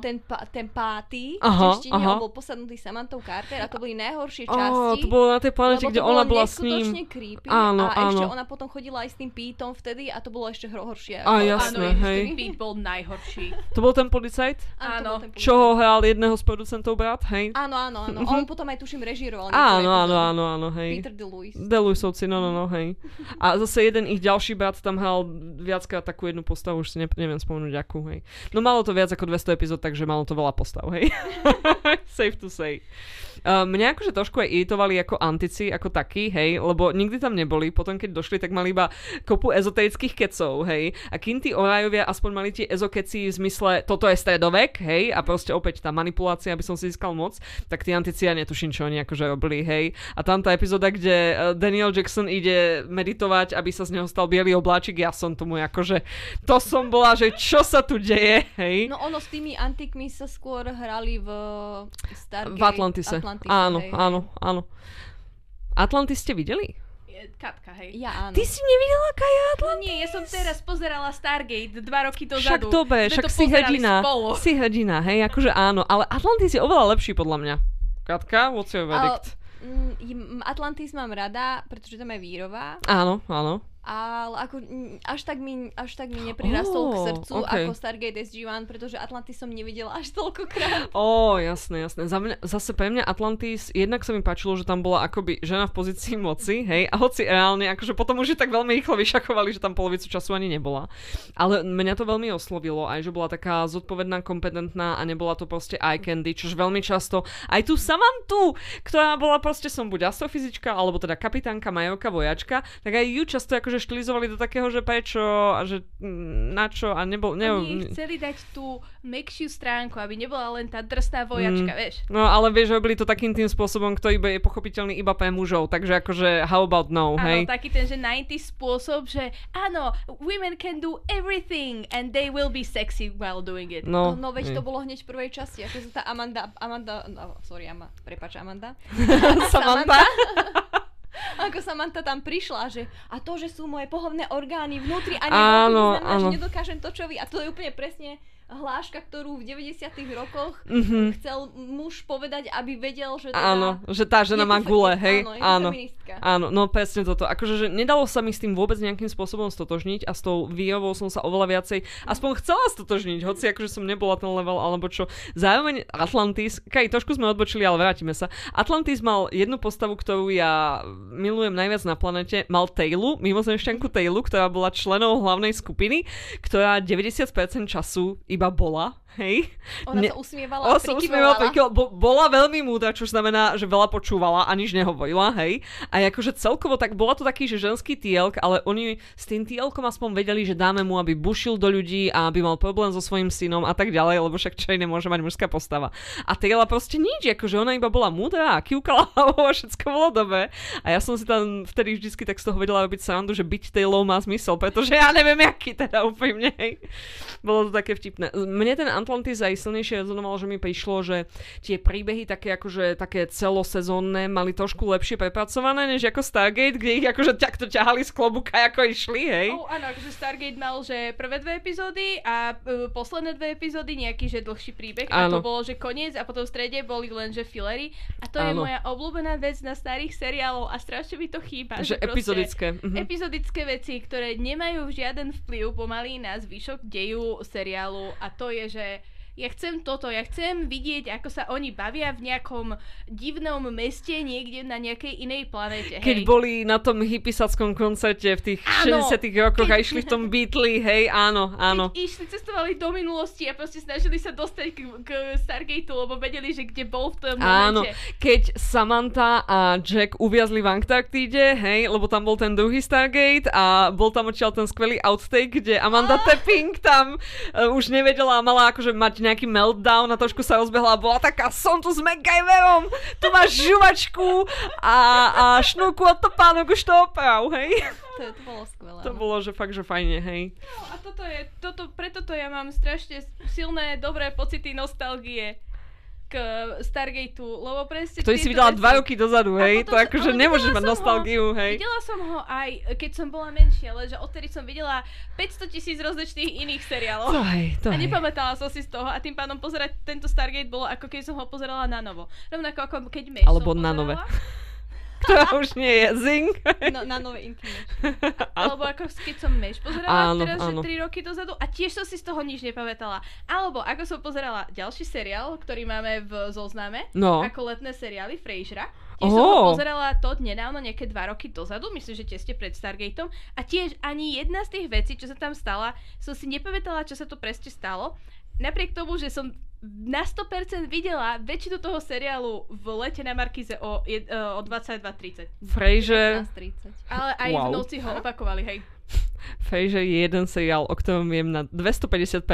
Ten, pa, ten pátý, Aha, v češtine aha. on bol posadnutý Samantou Carter a to boli najhoršie časti. to bolo na tej planete, kde ona bola s ním. creepy Áno, a ešte áno. ona potom chodila aj s tým Pítom vtedy a to bolo ešte horšie. Ako- jasné, Áno, hej. Pete bol najhorší. To bol ten policajt? Áno, Áno. Čo ho hral jedného z producentov brat, hej? Áno, áno, áno. On potom aj tuším režíroval. Mhm. Áno, áno, áno, áno, hej. Peter DeLuise. Deluisovci, no, no, no, hej. A zase jeden ich ďalší brat tam hral viackrát takú jednu postavu, už si ne, neviem spomenúť akú, hej. No malo to viac ako 200 epizód, takže malo to veľa postav, hej. Safe to say. Uh, mňa akože trošku aj iritovali ako antici, ako takí, hej, lebo nikdy tam neboli, potom keď došli, tak mali iba kopu ezoterických kecov, hej. A kým tí orajovia aspoň mali tie ezokeci v zmysle, toto je stredovek, hej, a proste opäť tá manipulácia, aby som si získal moc, tak tí antici ja netuším, čo oni akože robili, hej. A tam tá epizóda, kde eh, Daniel Jackson ide meditovať, aby sa z neho stal biely obláčik, ja som tomu akože, to som bola, že čo sa tu deje, hej. No ono s tými antikmi sa skôr hrali v Stargate. v Atlantise. Atlantise áno, hej. áno, áno. Atlantis ste videli? Katka, hej. Ja áno. Ty si nevidela Kaja Atlantis? nie, ja som teraz pozerala Stargate dva roky Však dozadu. dobre, Sme však to si hrdina. Spolu. Si hrdina, hej, akože áno. Ale Atlantis je oveľa lepší podľa mňa. Katka, what's your verdict? Mm, Atlantis mám rada, pretože tam je výrova, Áno, áno. Ale ako, až, tak mi, až tak mi neprirastol k Ó, srdcu ok. ako Stargate SG-1, pretože Atlantis som nevidela až toľkokrát. Ó, jasné, jasné. Za mňa, zase pre mňa Atlantis, jednak sa mi páčilo, že tam bola akoby žena v pozícii moci, hej, a hoci reálne, akože potom už je tak veľmi rýchlo vyšakovali, že tam polovicu času ani nebola. Ale mňa to veľmi oslovilo, aj že bola taká zodpovedná, kompetentná a nebola to proste eye candy, čož veľmi často aj tú Samantu, ktorá bola proste som buď astrofyzička, alebo teda kapitánka, majorka, vojačka, tak aj ju často akože štilizovali do takého, že prečo a že mm, na čo a nebol... Ne, Oni chceli dať tú mekšiu stránku, aby nebola len tá drsná vojačka, Mm. vieš. No ale vieš, robili to takým tým spôsobom, ktorý je pochopiteľný iba pre mužov, takže akože how about no, Áno, hej? taký ten, že 90 spôsob, že áno, women can do everything and they will be sexy while doing it. No, No, no veď hej. to bolo hneď v prvej časti, ako sa tá Amanda, Amanda, no, sorry, Ama, prepač, Amanda. Samantha? Ako Samantha tam prišla, že a to, že sú moje pohovné orgány vnútri a Áno, nevnútri, znamená, áno. že nedokážem to, čo vy. A to je úplne presne hláška, ktorú v 90 rokoch Mhm. chcel muž povedať, aby vedel, že teda... Áno, že tá žena má gule, hej? Áno, Áno. Áno, no presne toto. Akože, že nedalo sa mi s tým vôbec nejakým spôsobom stotožniť a s tou výrovou som sa oveľa viacej, aspoň chcela stotožniť, hoci akože som nebola ten level alebo čo. Zároveň Atlantis, kaj, trošku sme odbočili, ale vrátime sa. Atlantis mal jednu postavu, ktorú ja milujem najviac na planete, mal Taylu, mimozemšťanku Taylu, ktorá bola členou hlavnej skupiny, ktorá 90% času iba bola, hej? Ona Ne- sa usmievala Ona sa usmievala, prikyvovala, bo, bola veľmi múdra, čo znamená, že veľa počúvala a nič nehovorila, hej. A akože celkovo tak bola to taký, že ženský tielk, ale oni s tým tielkom aspoň vedeli, že dáme mu, aby bušil do ľudí a aby mal problém so svojím synom a tak ďalej, lebo však čo iné môže mať mužská postava. A Taylor proste nič, akože ona iba bola múdra a kývkala hlavou a všetko bolo dobré. A ja som si tam vtedy vždycky tak z toho vedela robiť srandu, že byť Taylor má zmysel, pretože ja neviem, aký teda úprimne, hej. Bolo to také vtipné. Mne ten Atlantis aj silnejšie rezonoval, že mi prišlo, že tie príbehy také akože také celosezónne mali trošku lepšie prepracované, než ako Stargate, kde ich akože takto ťahali z klobuka, ako išli, hej. Oh, áno, akože Stargate mal, že prvé dve epizódy a uh, posledné dve epizódy nejaký, že dlhší príbeh a to Áno. bolo, že koniec a potom v strede boli len, že filery a to je Áno. moja obľúbená vec na starých seriálov a strašne mi to chýba. Že proste epizodické. Mhm. Epizodické veci, ktoré nemajú žiaden vplyv pomaly na zvyšok deju seriálu a to je, že ja chcem toto, ja chcem vidieť, ako sa oni bavia v nejakom divnom meste niekde na nejakej inej planete. Keď hej. boli na tom hippisackom koncerte v tých Áno. 60 rokoch a Keď- išli v tom Beatli, hej, áno, áno. Keď išli, cestovali do minulosti a proste snažili sa dostať k, k Stargateu, lebo vedeli, že kde bol v tom Áno, momente. keď Samantha a Jack uviazli v Antarktíde, hej, lebo tam bol ten druhý Stargate a bol tam odtiaľ ten skvelý outtake, kde Amanda Tapping tam uh, už nevedela a mala akože mať nejaký meltdown a trošku sa rozbehla a bola taká, som tu s MacGyverom, tu máš žuvačku a, a šnúku od topánok už to oprav, hej. To, to bolo skvelé. To áno. bolo, že fakt, že fajne, hej. No, a toto je, toto, preto to ja mám strašne silné, dobré pocity nostalgie k Stargateu, lebo presne Ktorý si videla dva roky dozadu, hej, to sa- akože nemôžeš mať ho- nostalgiu, hej. Videla som ho aj keď som bola menšia, ale že odtedy som videla 500 tisíc rozličných iných seriálov. To hej, to A hej. nepamätala som si z toho a tým pádom pozerať tento Stargate bolo ako keď som ho pozerala na novo. Rovnako ako keď Mesh Alebo na nové. Ktorá už nie je zing. No, na nové intimate. Alebo ako keď som Mesh pozerala Áno, teraz, áno. že 3 roky dozadu a tiež som si z toho nič nepamätala. Alebo ako som pozerala ďalší seriál, ktorý máme v zozname, No. ako letné seriály Frasera. Tiež som Oh. ho pozerala to nedávno, nejaké 2 roky dozadu, myslím, že tesne pred Stargateom. A tiež ani jedna z tých vecí, čo sa tam stala, som si nepamätala, čo sa to presne stalo. Napriek tomu, že som na 100% videla väčšinu toho seriálu v lete na Markize o, e, o 22.30. Frasier, 15.30. Ale aj Wow. v noci ho opakovali, hej. Frasier je jeden seriál, o ktorom viem na 250%,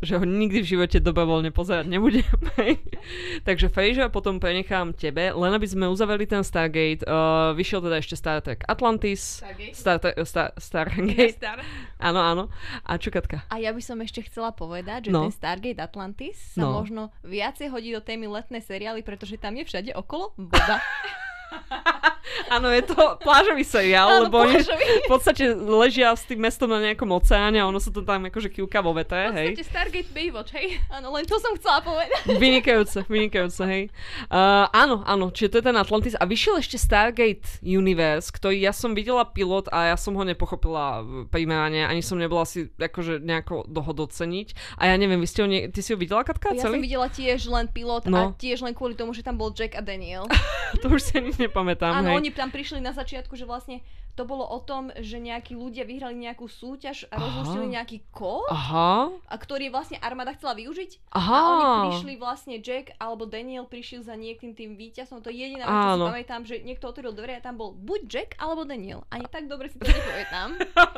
že ho nikdy v živote dobrovoľne pozerať nebudem. Takže Frasier potom prenechám tebe, len aby sme uzavreli ten Stargate. Uh, vyšiel teda ešte Star Trek Atlantis. Stargate? Star, Star, Stargate. Star. Áno, áno. A čo Katka? A ja by som ešte chcela povedať, že No. ten Stargate Atlantis sa No. možno viacej hodí do témy letné seriály, pretože tam je všade okolo voda. Áno, je to plážový seriál, Áno, lebo oni v podstate ležia s tým mestom na nejakom oceáne a ono sa to tam akože kývka vo vetre, V hej. podstate Stargate Baywatch, hej. Áno, len to som chcela povedať. Vynikajúce, vynikajúce, hej. Uh, áno, áno, čiže to je ten Atlantis. A vyšiel ešte Stargate Universe, ktorý ja som videla pilot a ja som ho nepochopila v primerane, ani som nebola si akože nejako do ho doceniť. A ja neviem, vy ste ho nie... Ty si ho videla, Katka, Ja som celý? videla tiež len pilot No. a tiež len kvôli tomu, že tam bol Jack a Daniel. To už si ani nepamätám, Áno, hej. Oni tam prišli na začiatku, že vlastne to bolo o tom, že nejakí ľudia vyhrali nejakú súťaž a rozluštili nejaký kód, Aha, a ktorý vlastne armáda chcela využiť. aha. A oni prišli vlastne, Jack alebo Daniel prišiel za niekým tým víťazom. To je jediná vec, čo si pamätám, že niekto otvoril dvere a tam bol buď Jack alebo Daniel. Ani tak dobre si to nepamätám.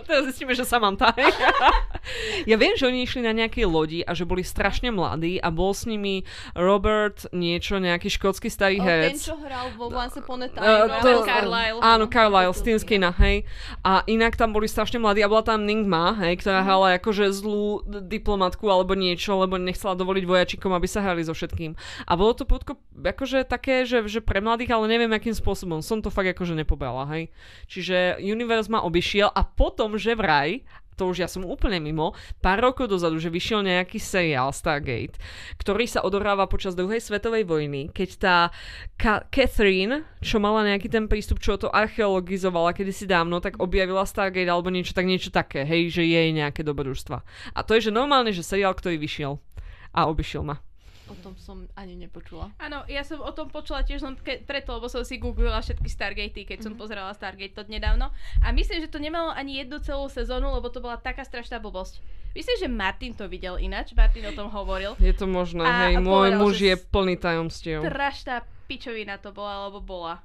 Teraz zistíme, že Samantha. hej. ja viem, že oni išli na nejakej lodi a že boli strašne mladí a bol s nimi Robert niečo, nejaký škótsky starý O, herec. ten, čo hral vo Once Upon a Time. Uh, to, Carlyle. Áno, Carlyle, To Skina, hej. A inak tam boli strašne mladí a bola tam Ningma, hej, ktorá hrala akože zlú diplomatku alebo niečo, lebo nechcela dovoliť vojačikom, aby sa hrali so všetkým. A bolo to prudko akože také, že, že pre mladých, ale neviem akým spôsobom. Som to fakt akože nepobrala, hej. Čiže Universe ma obišiel a potom, že vraj, to už ja som úplne mimo, pár rokov dozadu, že vyšiel nejaký seriál Stargate, ktorý sa odohráva počas druhej svetovej vojny, keď tá Ka- Catherine, čo mala nejaký ten prístup, čo to archeologizovala kedysi dávno, tak objavila Stargate alebo niečo tak niečo také, hej, že jej nejaké dobrodružstva. A to je, že normálne, že seriál, ktorý vyšiel a obišiel ma. O tom som ani nepočula. Áno, ja som o tom počula tiež len ke- preto, lebo som si googlila všetky Stargatey, keď Mhm. som pozerala Stargate to nedávno. A myslím, že to nemalo ani jednu celú sezónu, lebo to bola taká strašná blbosť. Myslím, že Martin to videl ináč, Martin o tom hovoril. Je to možné, A- hej, a môj povedal, muž je s- plný tajomstiev. Strašná pičovina to bola, alebo bola.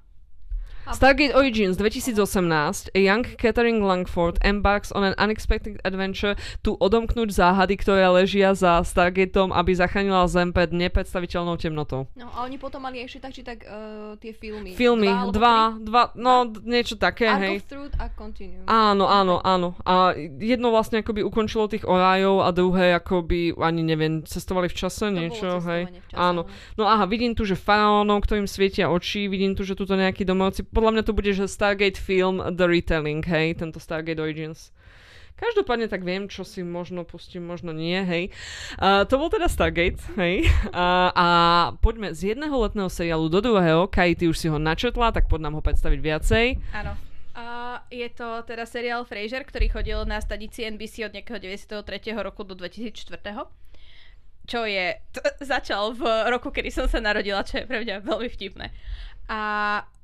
Stargate Origins 2018 a young Catherine Langford embarks on an unexpected adventure tu odomknúť záhady, ktoré ležia za Stargateom, aby zachránila Zem pred nepredstaviteľnou temnotou. No a oni potom mali ešte tak, či tak uh, tie filmy. Filmy, dva, tri. dva, no d- niečo také, Arc hej. Truth a Continuum. Áno, áno, áno. A jedno vlastne akoby ukončilo tých orájov a druhé akoby, ani neviem, cestovali v čase, To niečo, hej. v čase, Áno. No aha, vidím tu, že faraónov, ktorým svietia oči, vidím tu, že tuto nejaký domovci, podľa mňa to bude, že Stargate film The Retelling, hej, tento Stargate Origins. Každopádne tak viem, čo si možno pustím, možno nie, hej. Uh, to bol teda Stargate, hej. Uh, a poďme z jedného letného seriálu do druhého. Kai, ty už si ho načetla, tak poď nám ho predstaviť viacej. Áno. Uh, je to teda seriál Frasier, ktorý chodil na stanici NBC od nejakého 93. roku do 2004. Čo je, t- začal v roku, kedy som sa narodila, čo je pre mňa veľmi vtipné. A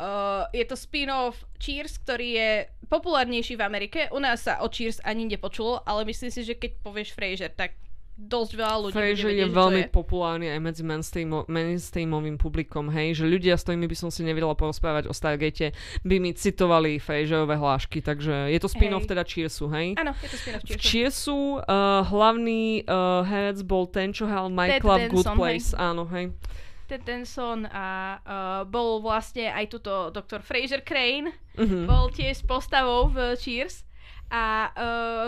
uh, je to spin-off Cheers, ktorý je populárnejší v Amerike. U nás sa o Cheers ani nepočulo, ale myslím si, že keď povieš Frasier, tak dosť veľa ľudí Frasier je veľmi je. populárny aj medzi mainstreamo- mainstreamovým publikom, hej, že ľudia, s ktorými by som si nevedela porozprávať o Stargate, by mi citovali Frasierové hlášky, takže je to spin-off Hej. teda Cheersu, hej? Áno, je to spin-off V Cheersu. Cheersu uh, hlavný uh, herec bol ten, čo hral Michaela v Good Place, áno, hej. Ted Danson a uh, bol vlastne aj tuto doktor Fraser Crane, Mhm. bol tiež postavou v Cheers a uh,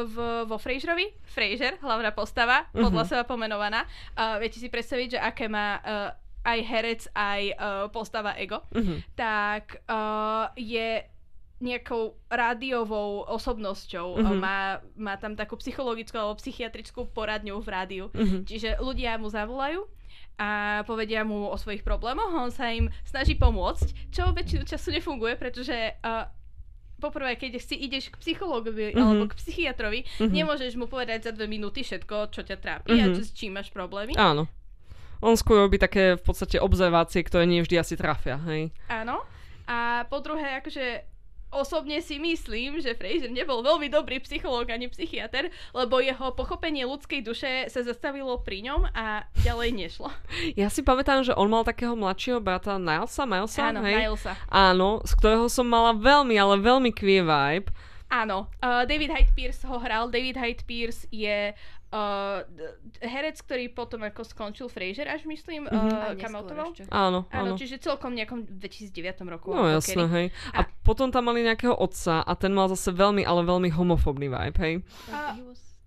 v, vo Fraserovi, Fraser, hlavná postava, podľa Mhm. seba pomenovaná, uh, viete si predstaviť, že aké má uh, aj herec, aj uh, postava ego, Mhm. tak uh, je nejakou rádiovou osobnosťou. Mhm. Uh, má, má tam takú psychologickú alebo psychiatrickú poradňu v rádiu. Mhm. Čiže ľudia mu zavolajú a povedia mu o svojich problémoch, on sa im snaží pomôcť, čo väčšinu času nefunguje, pretože uh, poprvé, keď si ideš k psychologovi Mhm. alebo k psychiatrovi, Mhm. nemôžeš mu povedať za dve minúty všetko, čo ťa trápi a Mhm. čo, s čím máš problémy. Áno. On skôr robí také v podstate observácie, ktoré nie vždy asi trafia, hej. Áno. A po druhé, akože osobne si myslím, že Fraser nebol veľmi dobrý psychológ ani psychiatr, lebo jeho pochopenie ľudskej duše sa zastavilo pri ňom a ďalej nešlo. Ja si pamätám, že on mal takého mladšieho brata Nilesa, Milesa, Áno, hej? Nilesa. Áno, z ktorého som mala veľmi, ale veľmi queer vibe. Áno, uh, David Hyde Pierce ho hral. David Hyde Pierce je uh, d- herec, ktorý potom ako skončil Fraser, až myslím, Mhm. uh, Aj kam neskôr autoval. ešte. Áno, Áno, áno. čiže celkom nejakom 2009 roku. No jasné, hej. A, A- potom tam mali nejakého otca a ten mal zase veľmi, ale veľmi homofobný vibe, hej. A-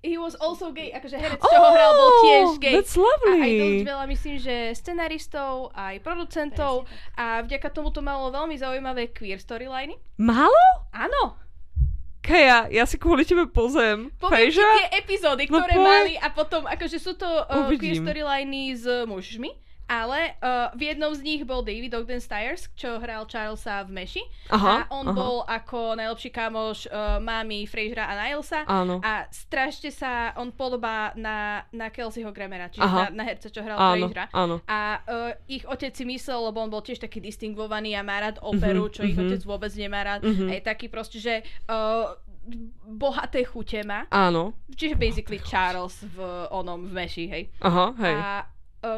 He was- also gay, akože herec, čo ho hral, bol tiež gay. Oh, That's A aj dosť lovely. veľa, myslím, že scenaristov, aj producentov a vďaka tomu to malo veľmi zaujímavé queer storyliny. Málo? Áno, Kaja, ja si kvôli tebe pozriem. poviem Fejža? tie epizódy, No ktoré poď. mali a potom, akože sú to uh, queer Uvidím. storyliny s mužmi, ale uh, v jednom z nich bol David Ogden Stiers, čo hral Charlesa v Meši Aha, a on aha. bol ako najlepší kamoš uh, mámy Frasera a Nilesa Áno. a strašne sa on podobá na, na Kelseyho Grammera, čiže Aha. na, na herca, čo hral Áno, Frasera. áno. A uh, ich otec si myslel, lebo on bol tiež taký distingovaný a má rád operu, Mhm, čo ich mhm. otec vôbec nemá rád. Mhm. A je taký proste, že uh, bohaté chute má. Áno. Čiže basically Charles v onom v Meši, hej. Aha, hej. A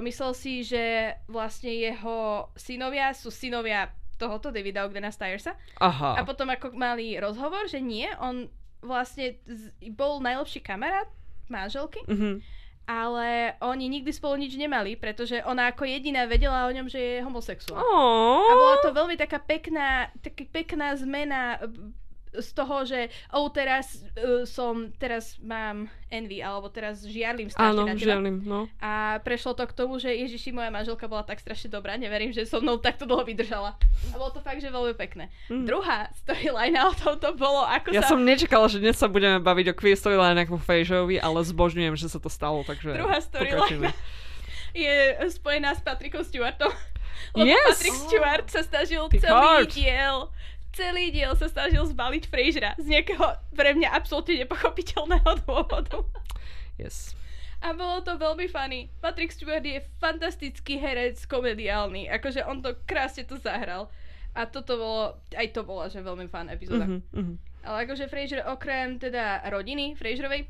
myslel si, že vlastne jeho synovia sú synovia tohoto Davida Ogdena Stiersa. A Aha. potom ako mali rozhovor, že nie, on vlastne z, bol najlepší kamarát manželky, Mhm. ale oni nikdy spolu nič nemali, pretože ona ako jediná vedela o ňom, že je homosexuál. A Ó. bola to veľmi taká pekná, taká pekná zmena z toho, že oh, teraz uh, som, teraz mám envy, alebo teraz žiarlim strašne Áno, na teba. žialim, no. A prešlo to k tomu, že Ježiši, moja manželka bola tak strašne dobrá, neverím, že so mnou takto dlho vydržala. A bolo to fakt, že veľmi pekné. Mm. Druhá storyline o tomto bolo, ako Ja sa... som nečakala, že dnes sa budeme baviť o queer storyline ako Fejžovi, ale zbožňujem, že sa to stalo, takže Druhá storyline je spojená s Patrickom Stewartom. Lebo Yes! Patrick Stewart sa snažil Picard. celý diel celý diel sa snažil zbaliť Frasera z nejakého pre mňa absolútne nepochopiteľného dôvodu. Yes. A bolo to veľmi funny. Patrick Stewart je fantastický herec, komediálny. Akože on to krásne to zahral. A toto bolo, aj to bola, že veľmi fun epizóda. Mhm, mhm, Ale akože Fraser okrem teda rodiny Fraserovej,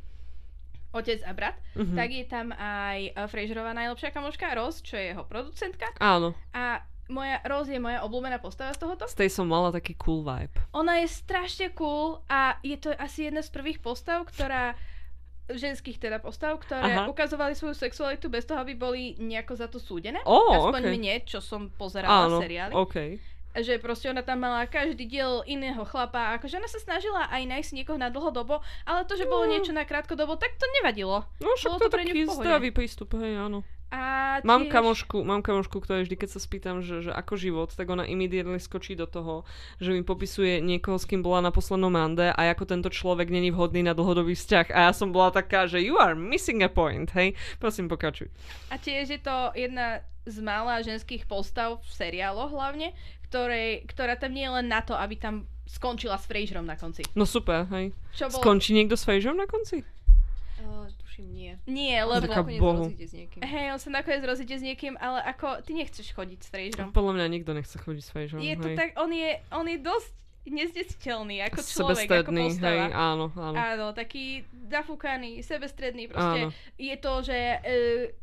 otec a brat, mhm. tak je tam aj Fraserová najlepšia kamoška Rose, čo je jeho producentka. Áno, A moja Rose je moja obľúbená postava z tohoto. z tej som mala taký cool vibe. Ona je strašne cool a je to asi jedna z prvých postav, ktorá ženských teda postav, ktoré Aha. ukazovali svoju sexualitu bez toho, aby boli nejako za to súdené. Ó, Aspoň okej. mne, čo som pozerala Áno, seriály. okej. Že proste ona tam mala každý diel iného chlapa. Akože ona sa snažila aj nájsť niekoho na dlhodobo, ale to, že bolo No. niečo na krátkodobo, tak to nevadilo. No však Bolo to to pre taký zdravý prístup, hej, áno. A Mám tiež... kamošku, mám kamošku, ktorá vždy, keď sa spýtam, že, že ako život, tak ona immediately skočí do toho, že mi popisuje niekoho, s kým bola na poslednom mande a ako tento človek není vhodný na dlhodobý vzťah. A ja som bola taká, že you are missing a point, hej? Prosím, pokračuj. A tiež je to jedna z mála ženských postav v seriáloch hlavne, ktorej, ktorá tam nie je len na to, aby tam skončila s Fraserom na konci. No super, hej. Čo bolo... Skončí niekto s Fejžom na konci? Uh, tuším, nie. Nie, On lebo... sa Taká nakoniec bohu. s niekým. Hej, on sa nakoniec rozíde s niekým, ale ako ty nechceš chodiť s Fraserom. Podľa mňa nikto nechce chodiť s Fejžom, Je to hej. tak, on je, on je dosť neznesiteľný ako človek, ako postava. hej, áno, áno. Áno, taký zafúkaný, sebestredný, proste Áno. je to, že e,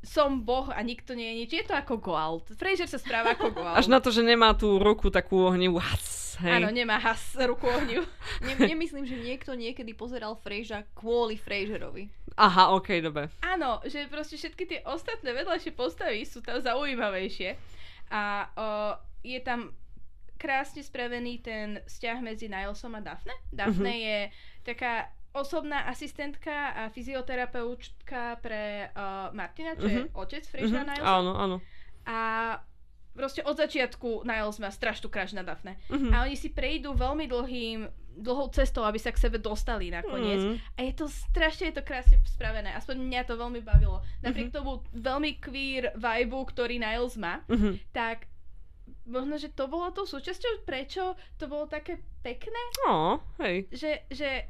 som boh a nikto nie je nič. Je to ako Goalt. Fraser sa správa ako Goalt. Až na to, že nemá tú ruku takú ohnivú, has, hej. Áno, nemá has ruku ohňu. Ne, nemyslím, že niekto niekedy pozeral Frejža kvôli Frejžerovi. Aha, okej, dobre. Áno, že proste všetky tie ostatné vedľajšie postavy sú tam zaujímavejšie. A o, je tam krásne spravený ten vzťah medzi Nilesom a Daphne. Daphne Mhm. je taká osobná asistentka a fyzioterapeutka pre uh, Martina, čo je Mhm. otec Frešera Mhm, Nilesa. Áno, áno. A proste od začiatku Niles má strašnú crush na Daphne. Mhm. A oni si prejdú veľmi dlhým, dlhou cestou, aby sa k sebe dostali nakoniec. Mhm. A je to strašne je to krásne spravené. Aspoň mňa to veľmi bavilo. Napriek Mhm. tomu veľmi queer vibe, ktorý Niles má, Mhm. tak možno, že to bolo tou súčasťou, prečo to bolo také pekné, Ó, hej. že, že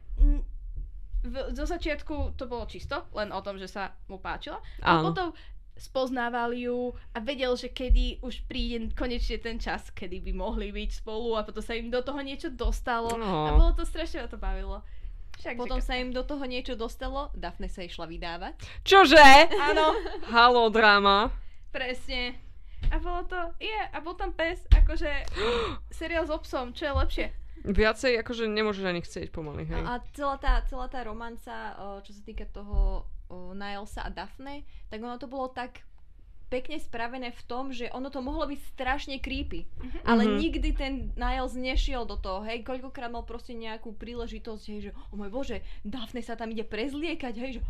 v, zo začiatku to bolo čisto, len o tom, že sa mu páčila. A Áno. potom spoznával ju a vedel, že kedy už príde konečne ten čas, kedy by mohli byť spolu a potom sa im do toho niečo dostalo No. a bolo to strašne ma to bavilo. Však Potom sa im do toho niečo dostalo, Daphne sa išla vydávať. Čože? Áno, Halo, drama. presne. A bolo to, je, a bol tam pes, akože seriál s obsom, čo je lepšie. Viacej akože nemôžeš ani chcieť pomaly, hej. A celá tá, celá tá romanca, čo sa týka toho Nilesa a Daphne, tak ono to bolo tak pekne spravené v tom, že ono to mohlo byť strašne creepy. Ale Mhm. nikdy ten Niles nešiel do toho, hej, koľkokrát mal proste nejakú príležitosť, hej, že o môj bože, Daphne sa tam ide prezliekať, hej, že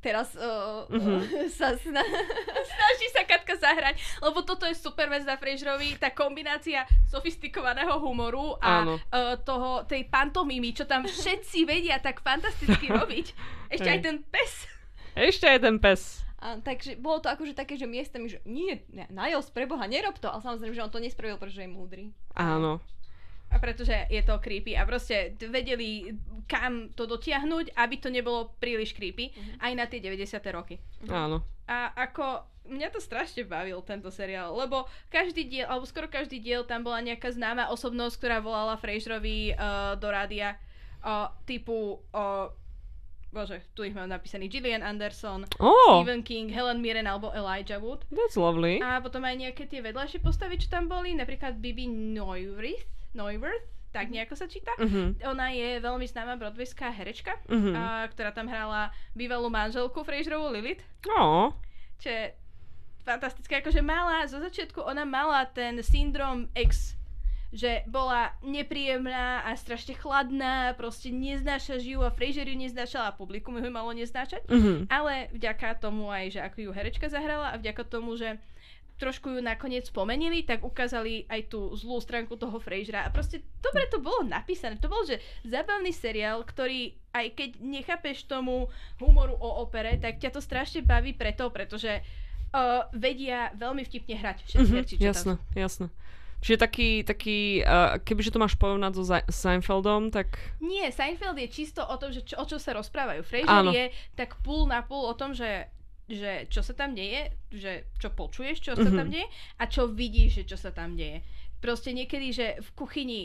teraz uh, Mhm. sa sna- Snaží sa Katka zahrať, lebo toto je super vec na Fraserovi, tá kombinácia sofistikovaného humoru a Áno. uh, toho, tej pantomimy, čo tam všetci vedia tak fantasticky robiť. Ešte aj ten pes. Ešte je ten pes. A, takže bolo to akože také, že miestami, že nie, ne, Niles, preboha, nerob to. Ale samozrejme, že on to nespravil, pretože je múdry. Áno. A pretože je to creepy a proste vedeli kam to dotiahnuť, aby to nebolo príliš creepy, Mhm. aj na tie 90. roky. Áno. A ako mňa to strašne bavil tento seriál, lebo každý diel, alebo skoro každý diel tam bola nejaká známa osobnosť, ktorá volala Fraserovi uh, do rádia uh, typu uh, bože, tu ich mám napísaný Gillian Anderson, Oh, Stephen King, Helen Mirren alebo Elijah Wood. that's lovely. A potom aj nejaké tie vedľajšie postavy, čo tam boli, napríklad Bibi Neuwirth, Neuwirth, tak nejako sa číta. Mhm. Ona je veľmi známa broadwayská herečka, Mhm. a, ktorá tam hrala bývalú manželku Fraserovú Lilith Ó, čo je fantastické, akože mala, zo začiatku ona mala ten syndrom ex že bola nepríjemná a strašne chladná, proste neznáša ju a Fraser ju neznášala a publikum ju malo neznášať. Mhm. Ale vďaka tomu aj, že ako ju herečka zahrala a vďaka tomu, že trošku ju nakoniec pomenili, tak ukázali aj tú zlú stránku toho Frasera. A proste dobre to bolo napísané. To bol, že zábavný seriál, ktorý aj keď nechápeš tomu humoru o opere, tak ťa to strašne baví preto, pretože uh, vedia veľmi vtipne hrať všetci Mhm, herci, čo jasné, tam jasné. Čiže taký, taký uh, kebyže to máš porovnať so Seinfeldom, tak Nie, Seinfeld je čisto o tom, že čo, o čo sa rozprávajú. Frasier Áno. je tak púl na púl o tom, že že čo sa tam deje, že čo počuješ, čo sa Mhm. tam deje a čo vidíš, že čo sa tam deje. Proste niekedy, že v kuchyni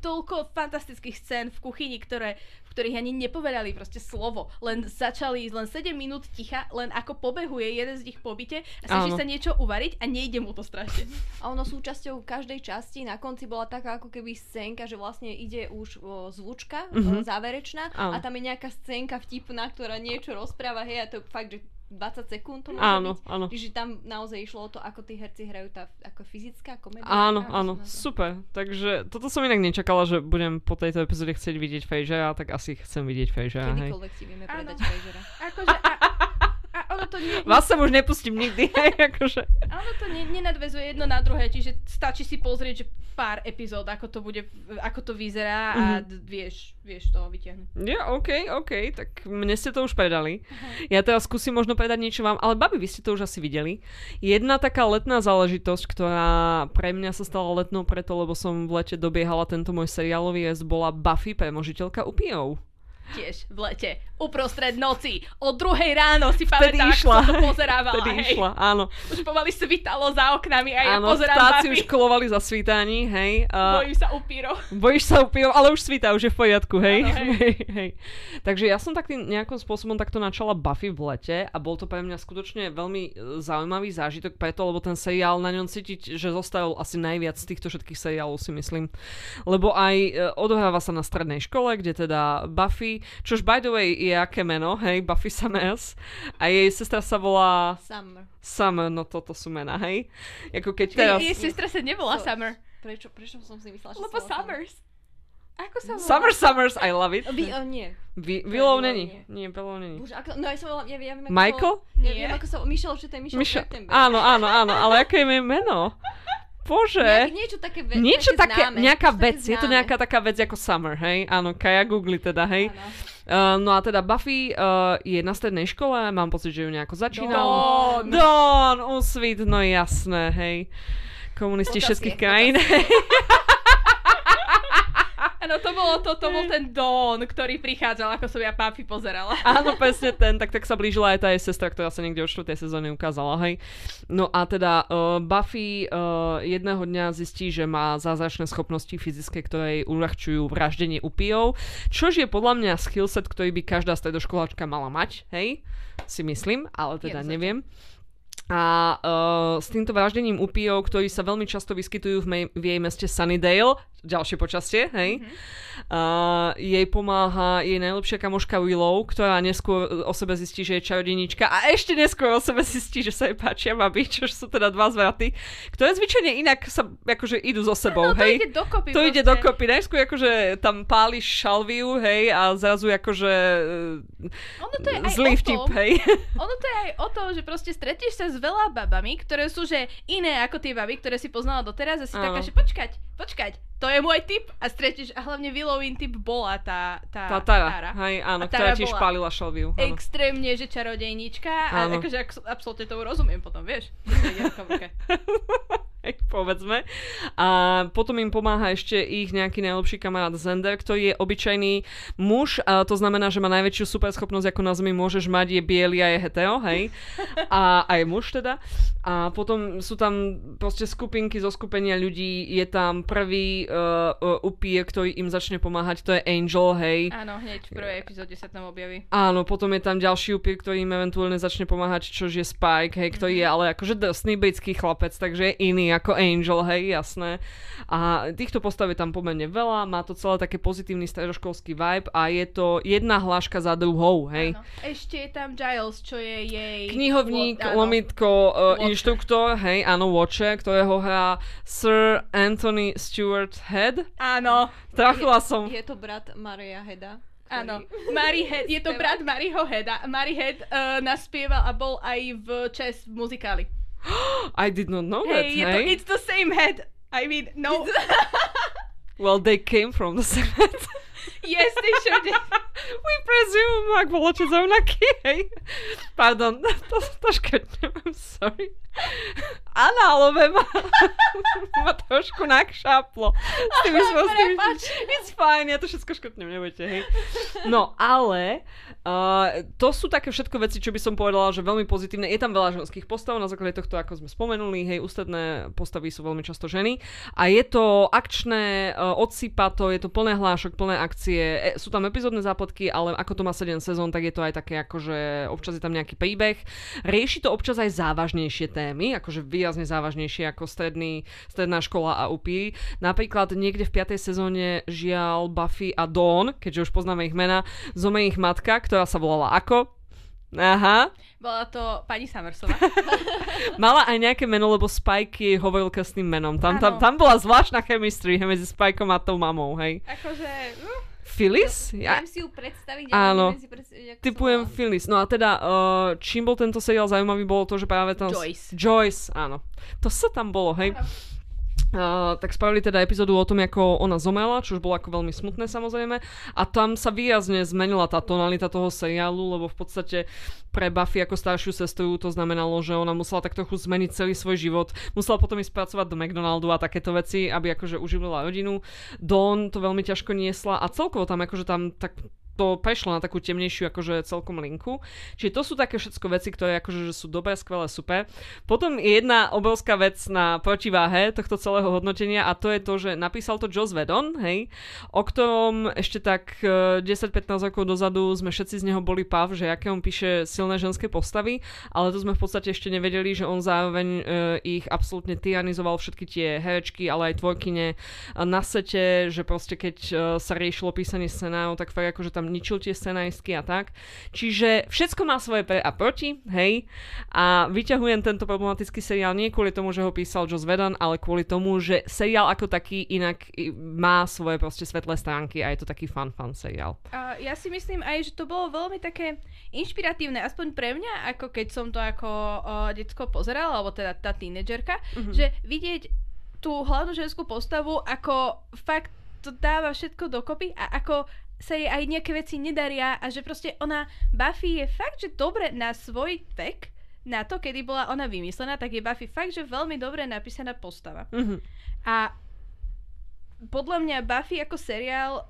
toľko fantastických scén v kuchyni, ktoré, v ktorých ani nepovedali proste slovo. Len začali, len 7 minút ticha, len ako pobehuje jeden z nich po byte a snaží sa niečo uvariť a nejde mu to strašne. A ono súčasťou každej časti na konci bola taká ako keby scénka, že vlastne ide už o, zvučka Mhm. o, záverečná Áno. a tam je nejaká scénka vtipná, ktorá niečo rozpráva, hej, a to je fakt, že 20 sekúnd to môže áno, byť. áno. Čiže tam naozaj išlo o to, ako tí herci hrajú tá ako fyzická komédia. Áno, Ako áno, super. Takže toto som inak nečakala, že budem po tejto epizóde chcieť vidieť Frasera, tak asi chcem vidieť hej. Kedykoľvek si vieme predať Frasera. Akože, a ono to nie, Vás sem už nepustím nikdy, akože. Ono to ne, nenadvezuje jedno na druhé, čiže stačí si pozrieť, že pár epizód, ako to bude, ako to vyzerá a Mhm. d- vieš, vieš toho vyťahnuť. Ja, OK, OK, tak mne ste to už predali. Ja teraz skúsim možno predať niečo vám, ale babi, vy ste to už asi videli. Jedna taká letná záležitosť, ktorá pre mňa sa stala letnou preto, lebo som v lete dobiehala tento môj seriálový jazd, bola Buffy, premožiteľka upijov. Tiež v lete, uprostred noci, o druhej ráno si pamätám, ako som to pozerávala, Vtedy hej. išla, áno. Už pomaly svitalo za oknami a ja áno, pozerám vtáci už kolovali za svítaní, hej. A Bojím sa upírov. bojíš sa upijov, ale už svítá, už je v poriadku, hej. Áno, hej. hej, hej. Takže ja som takým nejakým spôsobom takto načala Buffy v lete a bol to pre mňa skutočne veľmi e, zaujímavý zážitok preto, lebo ten seriál na ňom cítiť, že zostal asi najviac z týchto všetkých seriálov si myslím. Lebo aj e, odohráva sa na strednej škole, kde teda Buffy, čož by the way je aké meno, hej, Buffy Summers a jej sestra sa volá Summer. Summer, no toto sú mená, hej. Ako keď Teraz... teraz... Jej sestra sa nebola So- Summer, Prečo, prečo som si myslela, že lebo sa volá Summers. Ako sa volá? Summer Summers, I love it. Vy, o, nie. Vy, Willow není. nie. Willow není. Bože, ako, no ja som volala, ja, ja viem, ako Michael? Sa, ja Nie. viem, ako sa, Michelle, že to je Michelle Trachtenberg. áno, áno, áno, ale aké je meno? Bože. Nejak, niečo také, ve, Niečo také, známe, nejaká niečo také vec, je to nejaká taká vec ako Summer, hej? Áno, Kaja googli teda, hej? Áno. Uh, no a teda Buffy uh, je na strednej škole, mám pocit, že ju nejako začínal. Dawn. Dawn, Usvit, no jasné, hej. Komunisti Počasie, všetkých krajín. Áno, to bolo to, to bol ten Dawn, ktorý prichádzal, ako som ja Buffy pozerala. Áno, presne ten, tak, tak sa blížila aj tá jej sestra, ktorá sa niekde od 4. sezóny ukázala, hej. No a teda uh, Buffy uh, jedného dňa zistí, že má zázračné schopnosti fyzické, ktoré jej uľahčujú vraždenie upijov, čož je podľa mňa skillset, ktorý by každá stredoškoláčka mala mať, hej, si myslím, ale teda Jednoznačne. neviem. A uh, s týmto vraždením upijov, ktorí sa veľmi často vyskytujú v, mej, v jej meste Sunnydale, ďalšie počasie, hej, Mhm. uh, jej pomáha jej najlepšia kamoška Willow, ktorá neskôr o sebe zistí, že je čarodejnička a ešte neskôr o sebe zistí, že sa jej páčia baby, čo sú teda dva zvraty, ktoré zvyčajne inak sa akože idú so sebou, No to hej. ide dokopy. To ide proste. dokopy. Najskôr akože tam páliš šalviu, hej, a zrazu akože Ono to je aj zlý vtip, hej. Ono to je aj o tom, že proste stretneš sa s veľa babami, ktoré sú že iné ako tie baby, ktoré si poznala doteraz a si Áno. taká, že počkať, počkať, to je môj typ a stretneš, a hlavne Willowin typ bola tá, tá, Tá Tara, Tara. hej, áno, A ktorá Tara tiež bola pálila šalviu. áno. Extrémne, že čarodejnička a Áno. akože ak, absolútne to rozumiem potom, vieš. povedzme. A potom im pomáha ešte ich nejaký najlepší kamarát Zender, ktorý je obyčajný muž, a to znamená, že má najväčšiu superschopnosť, ako na Zemi môžeš mať, je biely a je hetero, hej. A, a je muž teda. A potom sú tam proste skupinky zo skupenia ľudí, je tam prvý uh, uh, upír, ktorý im začne pomáhať, to je Angel, hej. Áno, hneď v prvej epizóde sa tam objaví. Áno, potom je tam ďalší upír, ktorý im eventuálne začne pomáhať, čož je Spike, hej, ktorý je ale akože drsný britský chlapec, takže je iný ako Angel, hej, jasné. A týchto postav je tam pomerne veľa, má to celé také pozitívny stredoškolský vibe a je to jedna hláška za druhou, hej. Áno. Ešte je tam Giles, čo je jej... Knihovník, Wo- lomitko, uh, Watcher. inštruktor, hej, áno, Watcher, ktorého hrá Sir Anthony Stewart Head. Áno, Trafila som. Je to brat Maria Heda. áno. Mary Head, je to brat Maryho Heada. Mary Head uh, naspieval a bol aj v Chess v muzikáli. I did not know that, Hej, je to, it's the same head. I mean, no. Well, they came from the same head. yes, they sure did. We presume, ak bol otec rovnaký, hej. Pardon, to, to škrtnem, I'm sorry. Análové ma, ma trošku nakšáplo. S tými svojimi- Prepač. It's fine, ja to všetko škrtnem, nebojte, hej. No, ale to sú také všetko veci, čo by som povedala, že veľmi pozitívne. Je tam veľa ženských postav, na základe tohto, ako sme spomenuli, hej, ústredné postavy sú veľmi často ženy. A je to akčné, uh, odsýpa to, je to plné hlášok, plné akcie. E, sú tam epizódne zápletky, ale ako to má 7 sezón, tak je to aj také, akože občas je tam nejaký príbeh. Rieši to občas aj závažnejšie témy, akože výrazne závažnejšie ako stredný, stredná škola a upíry. Napríklad niekde v 5. sezóne žial Buffy a Dawn, keďže už poznáme ich mena, zome ich matka, ktorá sa volala ako? Aha. Bola to pani Summersová. Mala aj nejaké meno, lebo Spike jej hovoril krstným menom. Tam, tam, Áno. tam bola zvláštna chemistry medzi Spikeom a tou mamou, hej. Akože... Uh, Phyllis? Ja, si ju predstaviť, Áno. si predstaviť, ako typujem. Phyllis. No a teda, uh, čím bol tento seriál zaujímavý, bolo to, že práve tam... Joyce. Joyce, áno. To sa tam bolo, hej. Áno. Uh, tak spravili teda epizódu o tom, ako ona zomela, čo už bolo ako veľmi smutné samozrejme. A tam sa výrazne zmenila tá tonalita toho seriálu, lebo v podstate pre Buffy ako staršiu sestru to znamenalo, že ona musela tak trochu zmeniť celý svoj život. Musela potom ísť pracovať do McDonaldu a takéto veci, aby akože uživila rodinu. Dawn to veľmi ťažko niesla a celkovo tam akože tam tak to prešlo na takú temnejšiu akože celkom linku. Čiže to sú také všetko veci, ktoré akože že sú dobré, skvelé, super. Potom je jedna obrovská vec na protiváhe tohto celého hodnotenia a to je to, že napísal to Joss Whedon, hej, o ktorom ešte tak eh, 10-15 rokov dozadu sme všetci z neho boli pav, že aké on píše silné ženské postavy, ale to sme v podstate ešte nevedeli, že on zároveň eh, ich absolútne tyranizoval všetky tie herečky, ale aj tvorkyne eh, na sete, že proste keď eh, sa riešilo písanie scenárov, tak fakt akože tam ničil tie scenáristky a tak. Čiže všetko má svoje pre a proti, hej. A vyťahujem tento problematický seriál nie kvôli tomu, že ho písal Joss Whedon, ale kvôli tomu, že seriál ako taký inak má svoje proste svetlé stránky a je to taký fun, fun seriál. A ja si myslím aj, že to bolo veľmi také inšpiratívne, aspoň pre mňa, ako keď som to ako uh, detsko pozerala, alebo teda tá tínedžerka, Mhm. že vidieť tú hlavnú ženskú postavu, ako fakt to dáva všetko dokopy a ako sa jej aj nejaké veci nedaria a že proste ona, Buffy je fakt, že dobre na svoj vek, na to, kedy bola ona vymyslená, tak je Buffy fakt, že veľmi dobre napísaná postava. Mhm. A podľa mňa Buffy ako seriál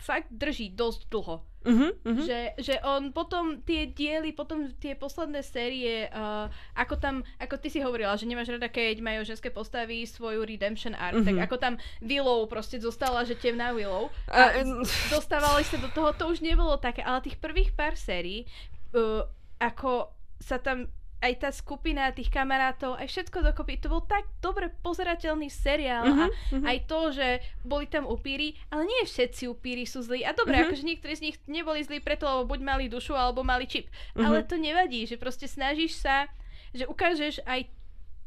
fakt drží dosť dlho. Mhm, mhm. Že, že on potom tie diely, potom tie posledné série, uh, ako tam, ako ty si hovorila, že nemáš rada, keď majú ženské postavy svoju redemption arc, Mhm. tak ako tam Willow proste zostala, že temná Willow. A, mm, dostávali sa do toho, to už nebolo také, ale tých prvých pár sérií, uh, ako sa tam aj tá skupina tých kamarátov, aj všetko dokopy, to bol tak dobre pozerateľný seriál a mhm. aj to, že boli tam upíry, ale nie všetci upíry sú zlí. A dobre, Mhm. akože niektorí z nich neboli zlí preto, lebo buď mali dušu, alebo mali čip. Mhm. Ale to nevadí, že proste snažíš sa, že ukážeš aj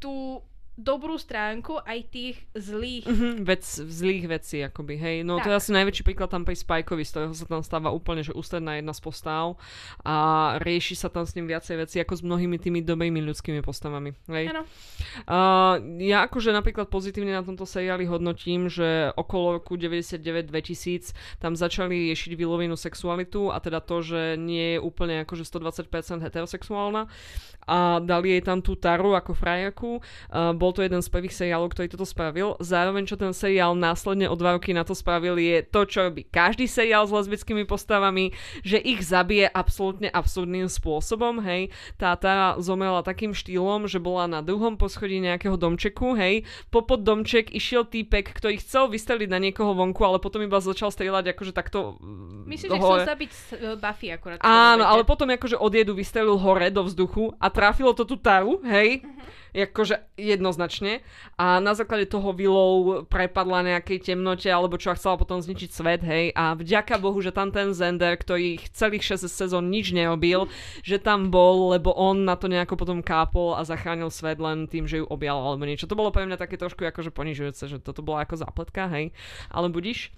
tú dobrú stránku aj tých zlých. Mhm, vec, zlých vecí, akoby, hej. No to je Tak. asi najväčší príklad tam pri Spikeovi, z ktorého sa tam stáva úplne, že ústredná jedna z postav a rieši sa tam s ním viacej veci ako s mnohými tými dobrými ľudskými postavami, hej. Áno. Uh, ja akože napríklad pozitívne na tomto seriáli hodnotím, že okolo roku 99-2000 tam začali riešiť vylovenú sexualitu a teda to, že nie je úplne akože 120% heterosexuálna a dali jej tam tú taru ako frajerku. Uh, bol to jeden z prvých seriálov, ktorý toto spravil. Zároveň, čo ten seriál následne o dva roky na to spravil, je to, čo robí každý seriál s lesbickými postavami, že ich zabije absolútne absurdným spôsobom, hej. Tá Tara zomrela takým štýlom, že bola na druhom poschodí nejakého domčeku, hej. Popod domček išiel týpek, ktorý chcel vystreliť na niekoho vonku, ale potom iba začal strieľať akože takto mm, Myslím, do že chcel hore. zabiť uh, Buffy akurát. Áno, ale potom akože od jedu vystrelil hore do vzduchu a trafilo to tú taru, hej. Mhm. Jakože jednoznačne. A na základe toho Willow prepadla nejakej temnote, alebo čo a chcela potom zničiť svet, hej. A vďaka Bohu, že tam ten Zender, ktorý celých 6 sezón nič neobil, že tam bol, lebo on na to nejako potom kápol a zachránil svet len tým, že ju objal alebo niečo. To bolo pre mňa také trošku akože ponižujúce, že toto bola ako zápletka, hej. Ale budíš.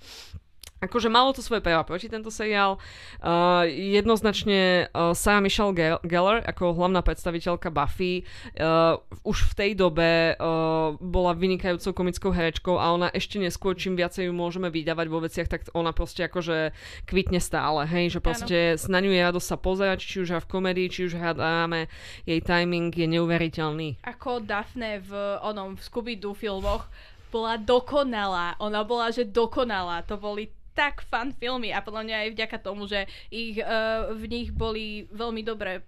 Akože malo to svoje pre a proti tento seriál. Uh, jednoznačne uh, Sarah Michelle Gellar ako hlavná predstaviteľka Buffy uh, už v tej dobe uh, bola vynikajúcou komickou herečkou a ona ešte neskôr, čím viacej ju môžeme vydávať vo veciach, tak ona proste akože kvitne stále, hej, že proste ano. na ňu je radosť sa pozerať, či už v komédii, či už hráme, jej timing je neuveriteľný. Ako Daphne v onom v Scooby-Doo filmoch bola dokonalá. Ona bola, že dokonalá. To boli tak fun filmy a podľa mňa aj vďaka tomu, že ich, uh, v nich boli veľmi dobré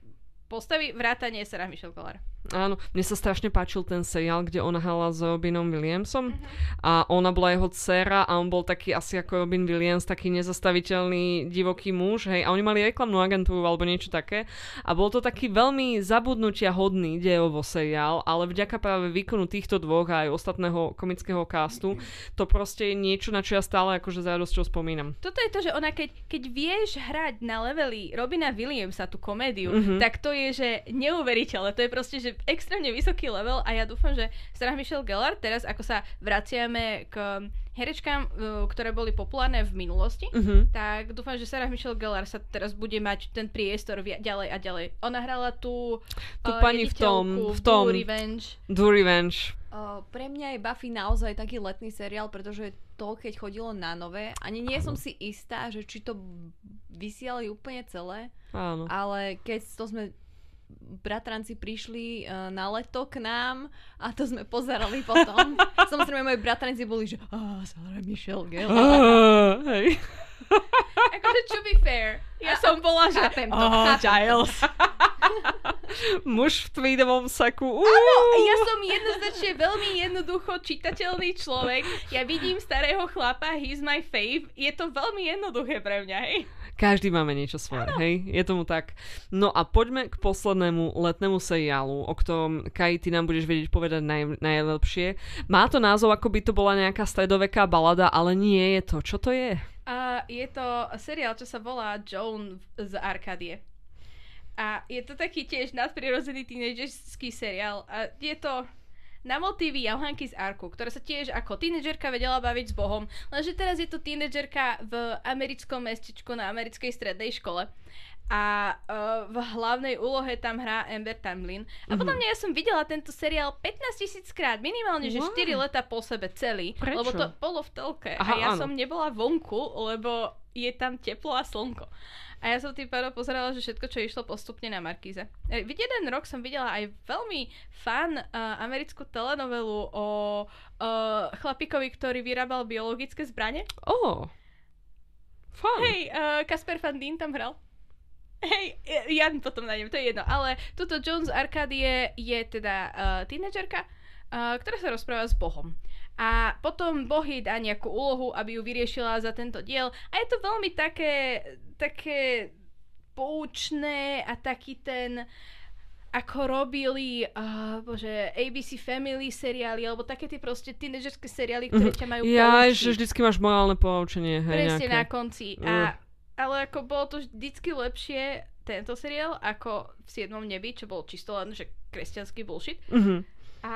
postavy, vrátanie Sarah Michelle Gellar. Áno, mne sa strašne páčil ten seriál, kde ona hala s Robinom Williamsom uh-huh. a ona bola jeho dcera a on bol taký asi ako Robin Williams, taký nezastaviteľný divoký muž, hej, a oni mali reklamnú agentúru alebo niečo také a bol to taký veľmi zabudnutia hodný dejovo seriál, ale vďaka práve výkonu týchto dvoch a aj ostatného komického castu, to proste je niečo, na čo ja stále akože za radosťou spomínam. Toto je to, že ona keď, keď vieš hrať na leveli Robina Williamsa tú komédiu, uh-huh. tak to je, že neuveriteľné, to je proste, že extrémne vysoký level a ja dúfam, že Sarah Michelle Gellar teraz, ako sa vraciame k herečkám, uh, ktoré boli populárne v minulosti, uh-huh. tak dúfam, že Sarah Michelle Gellar sa teraz bude mať ten priestor via- ďalej a ďalej. Ona hrala tú, tú uh, pani v tom, v tom Do Revenge. Do Revenge. Uh, pre mňa je Buffy naozaj taký letný seriál, pretože to, keď chodilo na nové, ani nie som si istá, že či to vysielali úplne celé, Áno. ale keď to sme bratranci prišli uh, na leto k nám a to sme pozerali potom. Samozrejme, moji bratranci boli, že ah, Sarah Michelle Gellar. Hej. akože to be fair, ja som bola, že... Chápem to, oh, chápem Giles. Muž v tweedovom saku. Áno, ja som jednoznačne veľmi jednoducho čitateľný človek. Ja vidím starého chlapa, he's my fave. Je to veľmi jednoduché pre mňa, hej. Každý máme niečo svoje, ano. hej? Je tomu tak. No a poďme k poslednému letnému seriálu, o ktorom Kai, ty nám budeš vedieť povedať naj, najlepšie. Má to názov, ako by to bola nejaká stredoveká balada, ale nie je to. Čo to je? Je to seriál, čo sa volá Joan z Arkadie. A je to taký tiež nadprirodzený tínedžerský seriál. A je to na motívy Johanky z Arku, ktorá sa tiež ako tínedžerka vedela baviť s Bohom, lenže teraz je to tínedžerka v americkom mestečku na americkej strednej škole a uh, v hlavnej úlohe tam hrá Amber Tamlin. A mm-hmm. mňa ja som videla tento seriál 15 tisíc krát, minimálne, že wow. 4 leta po sebe celý. Prečo? Lebo to bolo v telke Aha, a ja áno. som nebola vonku, lebo je tam teplo a slnko. A ja som tým pádom pozerala, že všetko, čo išlo postupne na Markíze. E, v jeden rok som videla aj veľmi fan uh, americkú telenovelu o uh, chlapikovi, ktorý vyrábal biologické zbranie. Oh, fun. Hej, uh, Kasper Van Dien tam hral. Hej, ja potom nájdem, to je jedno. Ale tuto Jones Arcadie je teda uh, tínedžerka, uh, ktorá sa rozpráva s Bohom. A potom Boh jej dá nejakú úlohu, aby ju vyriešila za tento diel. A je to veľmi také, také poučné a taký ten ako robili, uh, bože, ABC Family seriály, alebo také tie proste tínedžerské seriály, ktoré ťa majú Ja, že vždycky máš morálne poučenie. Hej, Presne nejaké. na konci. A, ale ako bolo to vždycky lepšie, tento seriál, ako v 7. nebi, čo bolo čisto len, že kresťanský bullshit. Uh-huh. A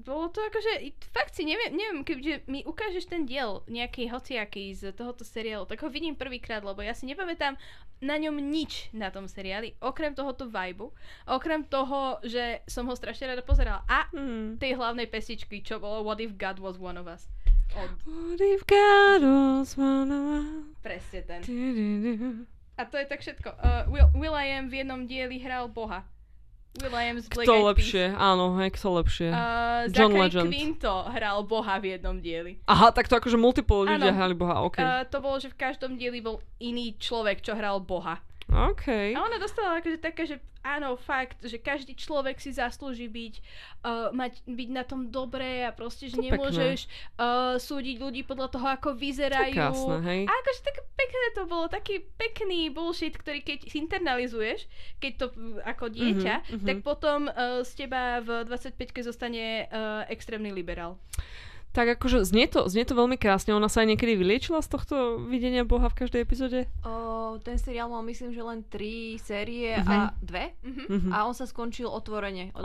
bolo to akože, fakt si neviem, neviem, keďže mi ukážeš ten diel nejaký hociaký z tohoto seriálu, tak ho vidím prvýkrát, lebo ja si nepamätám na ňom nič na tom seriáli, okrem tohoto vibu, okrem toho, že som ho strašne rada pozerala a mm. tej hlavnej pesičky, čo bolo What if God was one of us. Od... Presne ten. A to je tak všetko. Uh, Will, Will I Am v jednom dieli hral Boha. Williams Black Kto lepšie? Áno, hej, kto lepšie? Uh, John Zachary Legend. Quinto hral Boha v jednom dieli. Aha, tak to akože multiple ľudia hrali Boha, ok. Uh, to bolo, že v každom dieli bol iný človek, čo hral Boha. OK. A ona dostala akože také, že áno, fakt, že každý človek si zaslúži byť, uh, mať, byť na tom dobré a proste, že To nemôžeš uh, súdiť ľudí podľa toho, ako To vyzerajú. krásne, hej. A akože tak pekné to bolo, taký pekný bullshit, ktorý keď si internalizuješ, keď to mm, ako dieťa, Mhm, mhm. tak potom uh, z teba v 25-ke zostane uh, extrémny liberál. Tak akože znie to, znie to veľmi krásne. Ona sa aj niekedy vyliečila z tohto videnia Boha v každej epizóde? O, ten seriál mal myslím, že len tri série Mhm. a dve. Mhm. Mhm. A on sa skončil otvorene. Od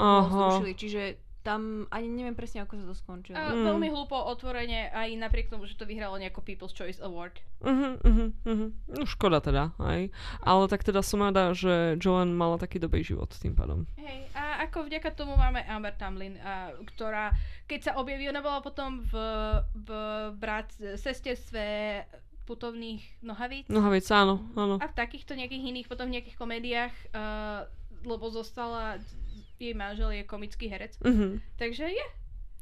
čiže tam ani neviem presne, ako sa to skončilo. A Mm. veľmi hlúpo otvorene, aj napriek tomu, že to vyhralo nejako People's Choice Award. Uh-huh, uh-huh, uh-huh. No škoda teda, aj. Ale tak teda som rada, že Joan mala taký dobrý život tým pádom. Hej, a ako vďaka tomu máme Amber Tamlin, a, ktorá, keď sa objaví, ona bola potom v, v brat, sesterstve putovných nohavíc. No vec, áno, áno. A v takýchto nejakých iných, potom v nejakých komédiách, uh, lebo zostala, jej manžel je komický herec. Uh-huh. Takže je,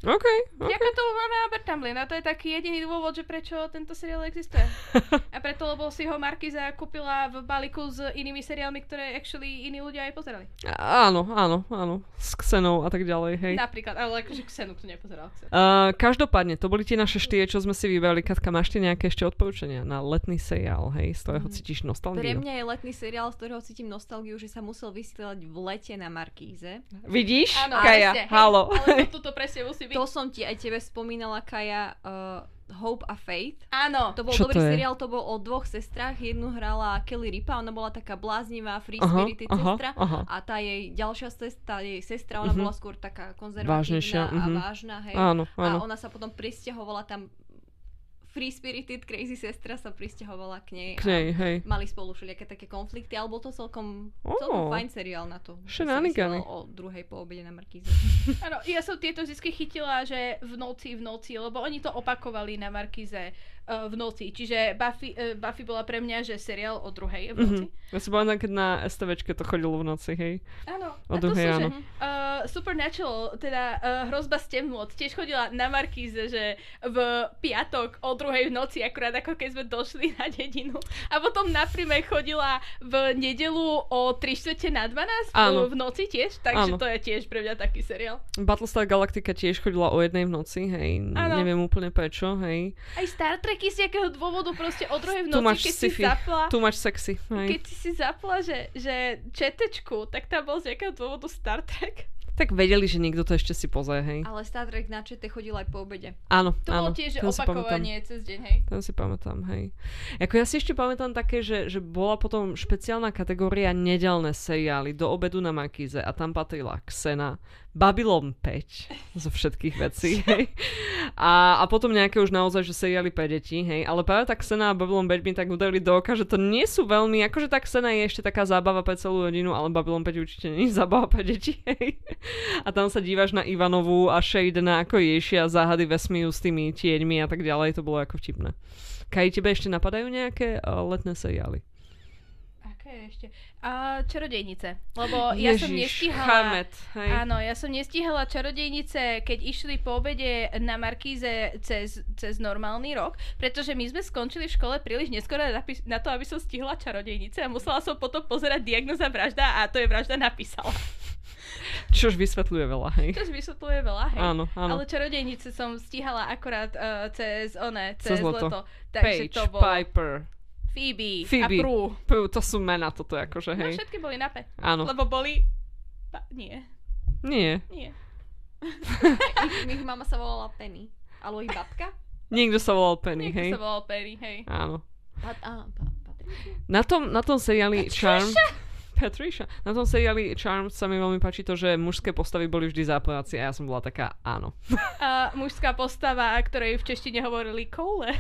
OK, OK. vďaka tomu máme Amber Tamlin a to je taký jediný dôvod, že prečo tento seriál existuje. A preto, lebo si ho Markiza kúpila v balíku s inými seriálmi, ktoré actually iní ľudia aj pozerali. Áno, áno, áno. S Xenou a tak ďalej, hej. Napríklad, ale akože Xenu to nepozeral. Xenu. Uh, každopádne, to boli tie naše štyrie, čo sme si vybrali. Katka, máš ty nejaké ešte odporúčania na letný seriál, hej, z ktorého Mm. cítiš Pre nostalgiu? mňa je letný seriál, z ktorého cítim nostalgiu, že sa musel vysielať v lete na Markíze. Vidíš? Áno, Kaja, presne, hej, halo. Ale to, toto presne musí byť. To som ti aj tebe spomínala, Kaja, uh, Hope a Faith. Áno. To bol Čo dobrý to je? seriál, to bol o dvoch sestrách. Jednu hrala Kelly Ripa, ona bola taká bláznivá, free spirited aha, sestra. aha. A tá jej ďalšia sestra, jej sestra, ona Mhm. bola skôr taká Vážnejšia, konzervatívna a mhm. vážna, hej. Áno, A áno. ona sa potom pristahovala tam free spirited crazy sestra sa pristahovala k nej. K nej, hej. A mali spolu všelijaké také konflikty, ale bol to celkom, Ó. celkom fajn seriál na to. vysielal o druhej po obede na Markíze. Áno, ja som tieto vždy chytila, že v noci, v noci, lebo oni to opakovali na Markize uh, v noci. Čiže Buffy, uh, Buffy bola pre mňa, že seriál o druhej v noci. Mhm. Ja si pamätám, keď na STVčke to chodilo v noci, hej. Áno. O druhej, áno. že uh, Supernatural, teda uh, hrozba z temnôt, tiež chodila na Markíze, že v piatok o druhej v noci, akurát ako keď sme došli na dedinu. A potom na prime chodila v nedelu o 3 čtvrte na 12 Áno. v noci tiež, takže Áno. to je tiež pre mňa taký seriál. Battlestar Galactica tiež chodila o jednej v noci, hej. Áno. Neviem úplne prečo, hej. Aj Star Treky z nejakého dôvodu proste o druhej v noci, keď si sci-fi. zapla, Tu máš sexy, hej. keď si si zapla, že, že četečku, tak tam bol z nejakého dôvodu Star Trek. Tak vedeli, že niekto to ešte si pozrie, hej. Ale Star Trek na čete chodil aj po obede. Áno, To áno. bolo tiež si opakovanie cez deň, hej. Ten si pamätám, hej. Ako ja si ešte pamätám také, že, že bola potom špeciálna kategória nedelné seriály do obedu na Markíze a tam patrila Xena, Babylon 5 zo všetkých vecí, hej. A, a potom nejaké už naozaj, že seriály pre deti, hej. Ale práve tá Xena a Babylon 5 mi tak udarili do oka, že to nie sú veľmi, akože tá Xena je ešte taká zábava pre celú rodinu, ale Babylon 5 určite nie je zábava pre deti, hej. A tam sa dívaš na Ivanovú a Shadena, ako ješia záhady vesmíru s tými tieňmi a tak ďalej, to bolo ako vtipné. Kaj, tebe ešte napadajú nejaké uh, letné seriály? Ešte? A čarodejnice. Lebo ja som nestihala... Charmet, hej. Áno, ja som nestihala čarodejnice, keď išli po obede na Markíze cez, cez normálny rok, pretože my sme skončili v škole príliš neskoro na, to, aby som stihla čarodejnice a musela som potom pozerať diagnoza vražda a to je vražda napísala. Čož vysvetľuje veľa, hej. Čo vysvetľuje veľa, hej. Áno, áno. Ale čarodejnice som stihala akurát uh, cez, one, cez, Cez leto. leto. Takže Paige, to bolo Piper, Phoebe, Phoebe. a Prue. Pú, to sú mena toto akože, No hej. všetky boli na P. Áno. Lebo boli... Pa, nie, Nie, nie. Ich, ich mama sa volala Penny. Alebo ich babka. niekto sa volal Penny, Niekto hej. sa volal Perry, hej. Áno. Pat, á, pa? Na tom, na tom seriáli Charm... Patricia. Na tom seriáli Charm sa mi veľmi páči to, že mužské postavy boli vždy zápojáci a ja som bola taká áno. A mužská postava, ktorej v češtine hovorili koule.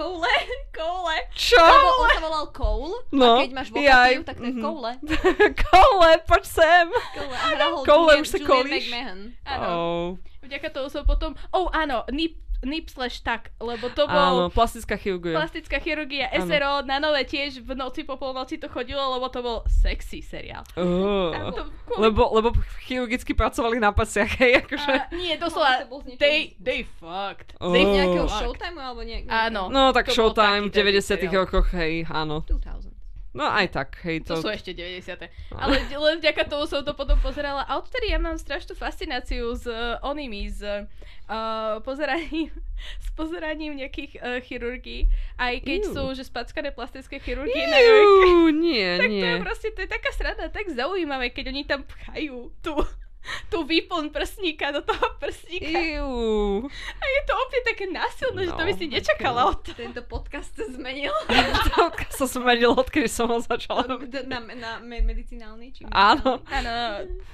Koule? Koule. Čo? Lebo on sa volal Cole. No, a keď máš vokatív, tak to je mhm. Koule. Cole, poď sem! Koule. A hral ho Koule, Julian, už sa Julian kolíš? McMahon. Áno. Oh, Vďaka tomu som potom... Oh, áno, nip, nip slash tak, lebo to áno, bol plastická chirurgia. plastická chirurgia Áno. SRO, na nové tiež v noci po polnoci to chodilo, lebo to bol sexy seriál. A to, kvôli- Lebo, lebo chirurgicky pracovali na pasiach, hej, akože... a, nie, doslova, z niečoho they, they fucked. Oh. They nejakého fucked. Showtime alebo nejak... Áno. No tak To Showtime v taký dobrý 90 seriál. rokoch, hej, áno. 2000. No aj tak, hej, To to... sú ešte 90. Ale len vďaka tomu som to potom pozerala. A odtedy ja mám strašnú fascináciu s uh, onými, s uh, pozeraním, s pozeraním nejakých uh, chirurgií. Aj keď Iu. sú že spackané plastické chirurgie na jojke. Iu, nie, Tak to nie. je proste, to je taká sranda, tak zaujímavé, keď oni tam pchajú tú, tú výplň prsníka do toho prsníka. Iu. A je to opäť také násilné, že to No, by si nečakala od toho. Tento podcast sa zmenil Toľko sa zmenil, odkedy som ho začala na, na me- medicinálny. Či Áno. Áno,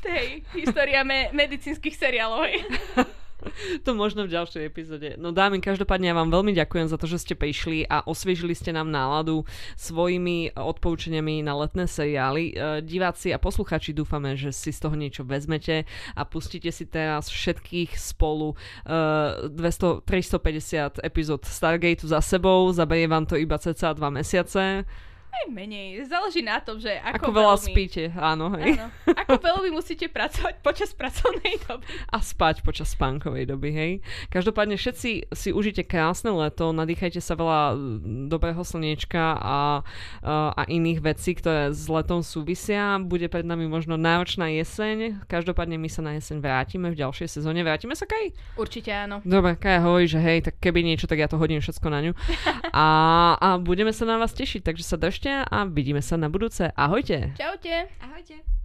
hej, história me- medicínskych seriálov. To možno v ďalšej epizóde. No dámy, každopádne ja vám veľmi ďakujem za to, že ste prišli a osviežili ste nám náladu svojimi odporúčaniami na letné seriály. E, Diváci a posluchači dúfame, že si z toho niečo vezmete a pustíte si teraz všetkých spolu e, 200, 350 epizód Stargateu za sebou. Zaberie vám to iba cca 2 mesiace. Aj menej, záleží na tom, že ako, Ako, veľa veľmi, spíte, áno. Hej. Áno, ako veľmi musíte pracovať počas pracovnej doby. a spať počas spánkovej doby, hej. Každopádne všetci si užite krásne leto, nadýchajte sa veľa dobrého slniečka a, a, a iných vecí, ktoré s letom súvisia. Bude pred nami možno náročná jeseň, každopádne my sa na jeseň vrátime v ďalšej sezóne. Vrátime sa, Kaj? Určite áno. Dobre, Kaja hovorí, že hej, tak keby niečo, tak ja to hodím všetko na ňu. A, a budeme sa na vás tešiť, takže sa držte a vidíme sa na budúce. Ahojte! Čaute. Ahojte.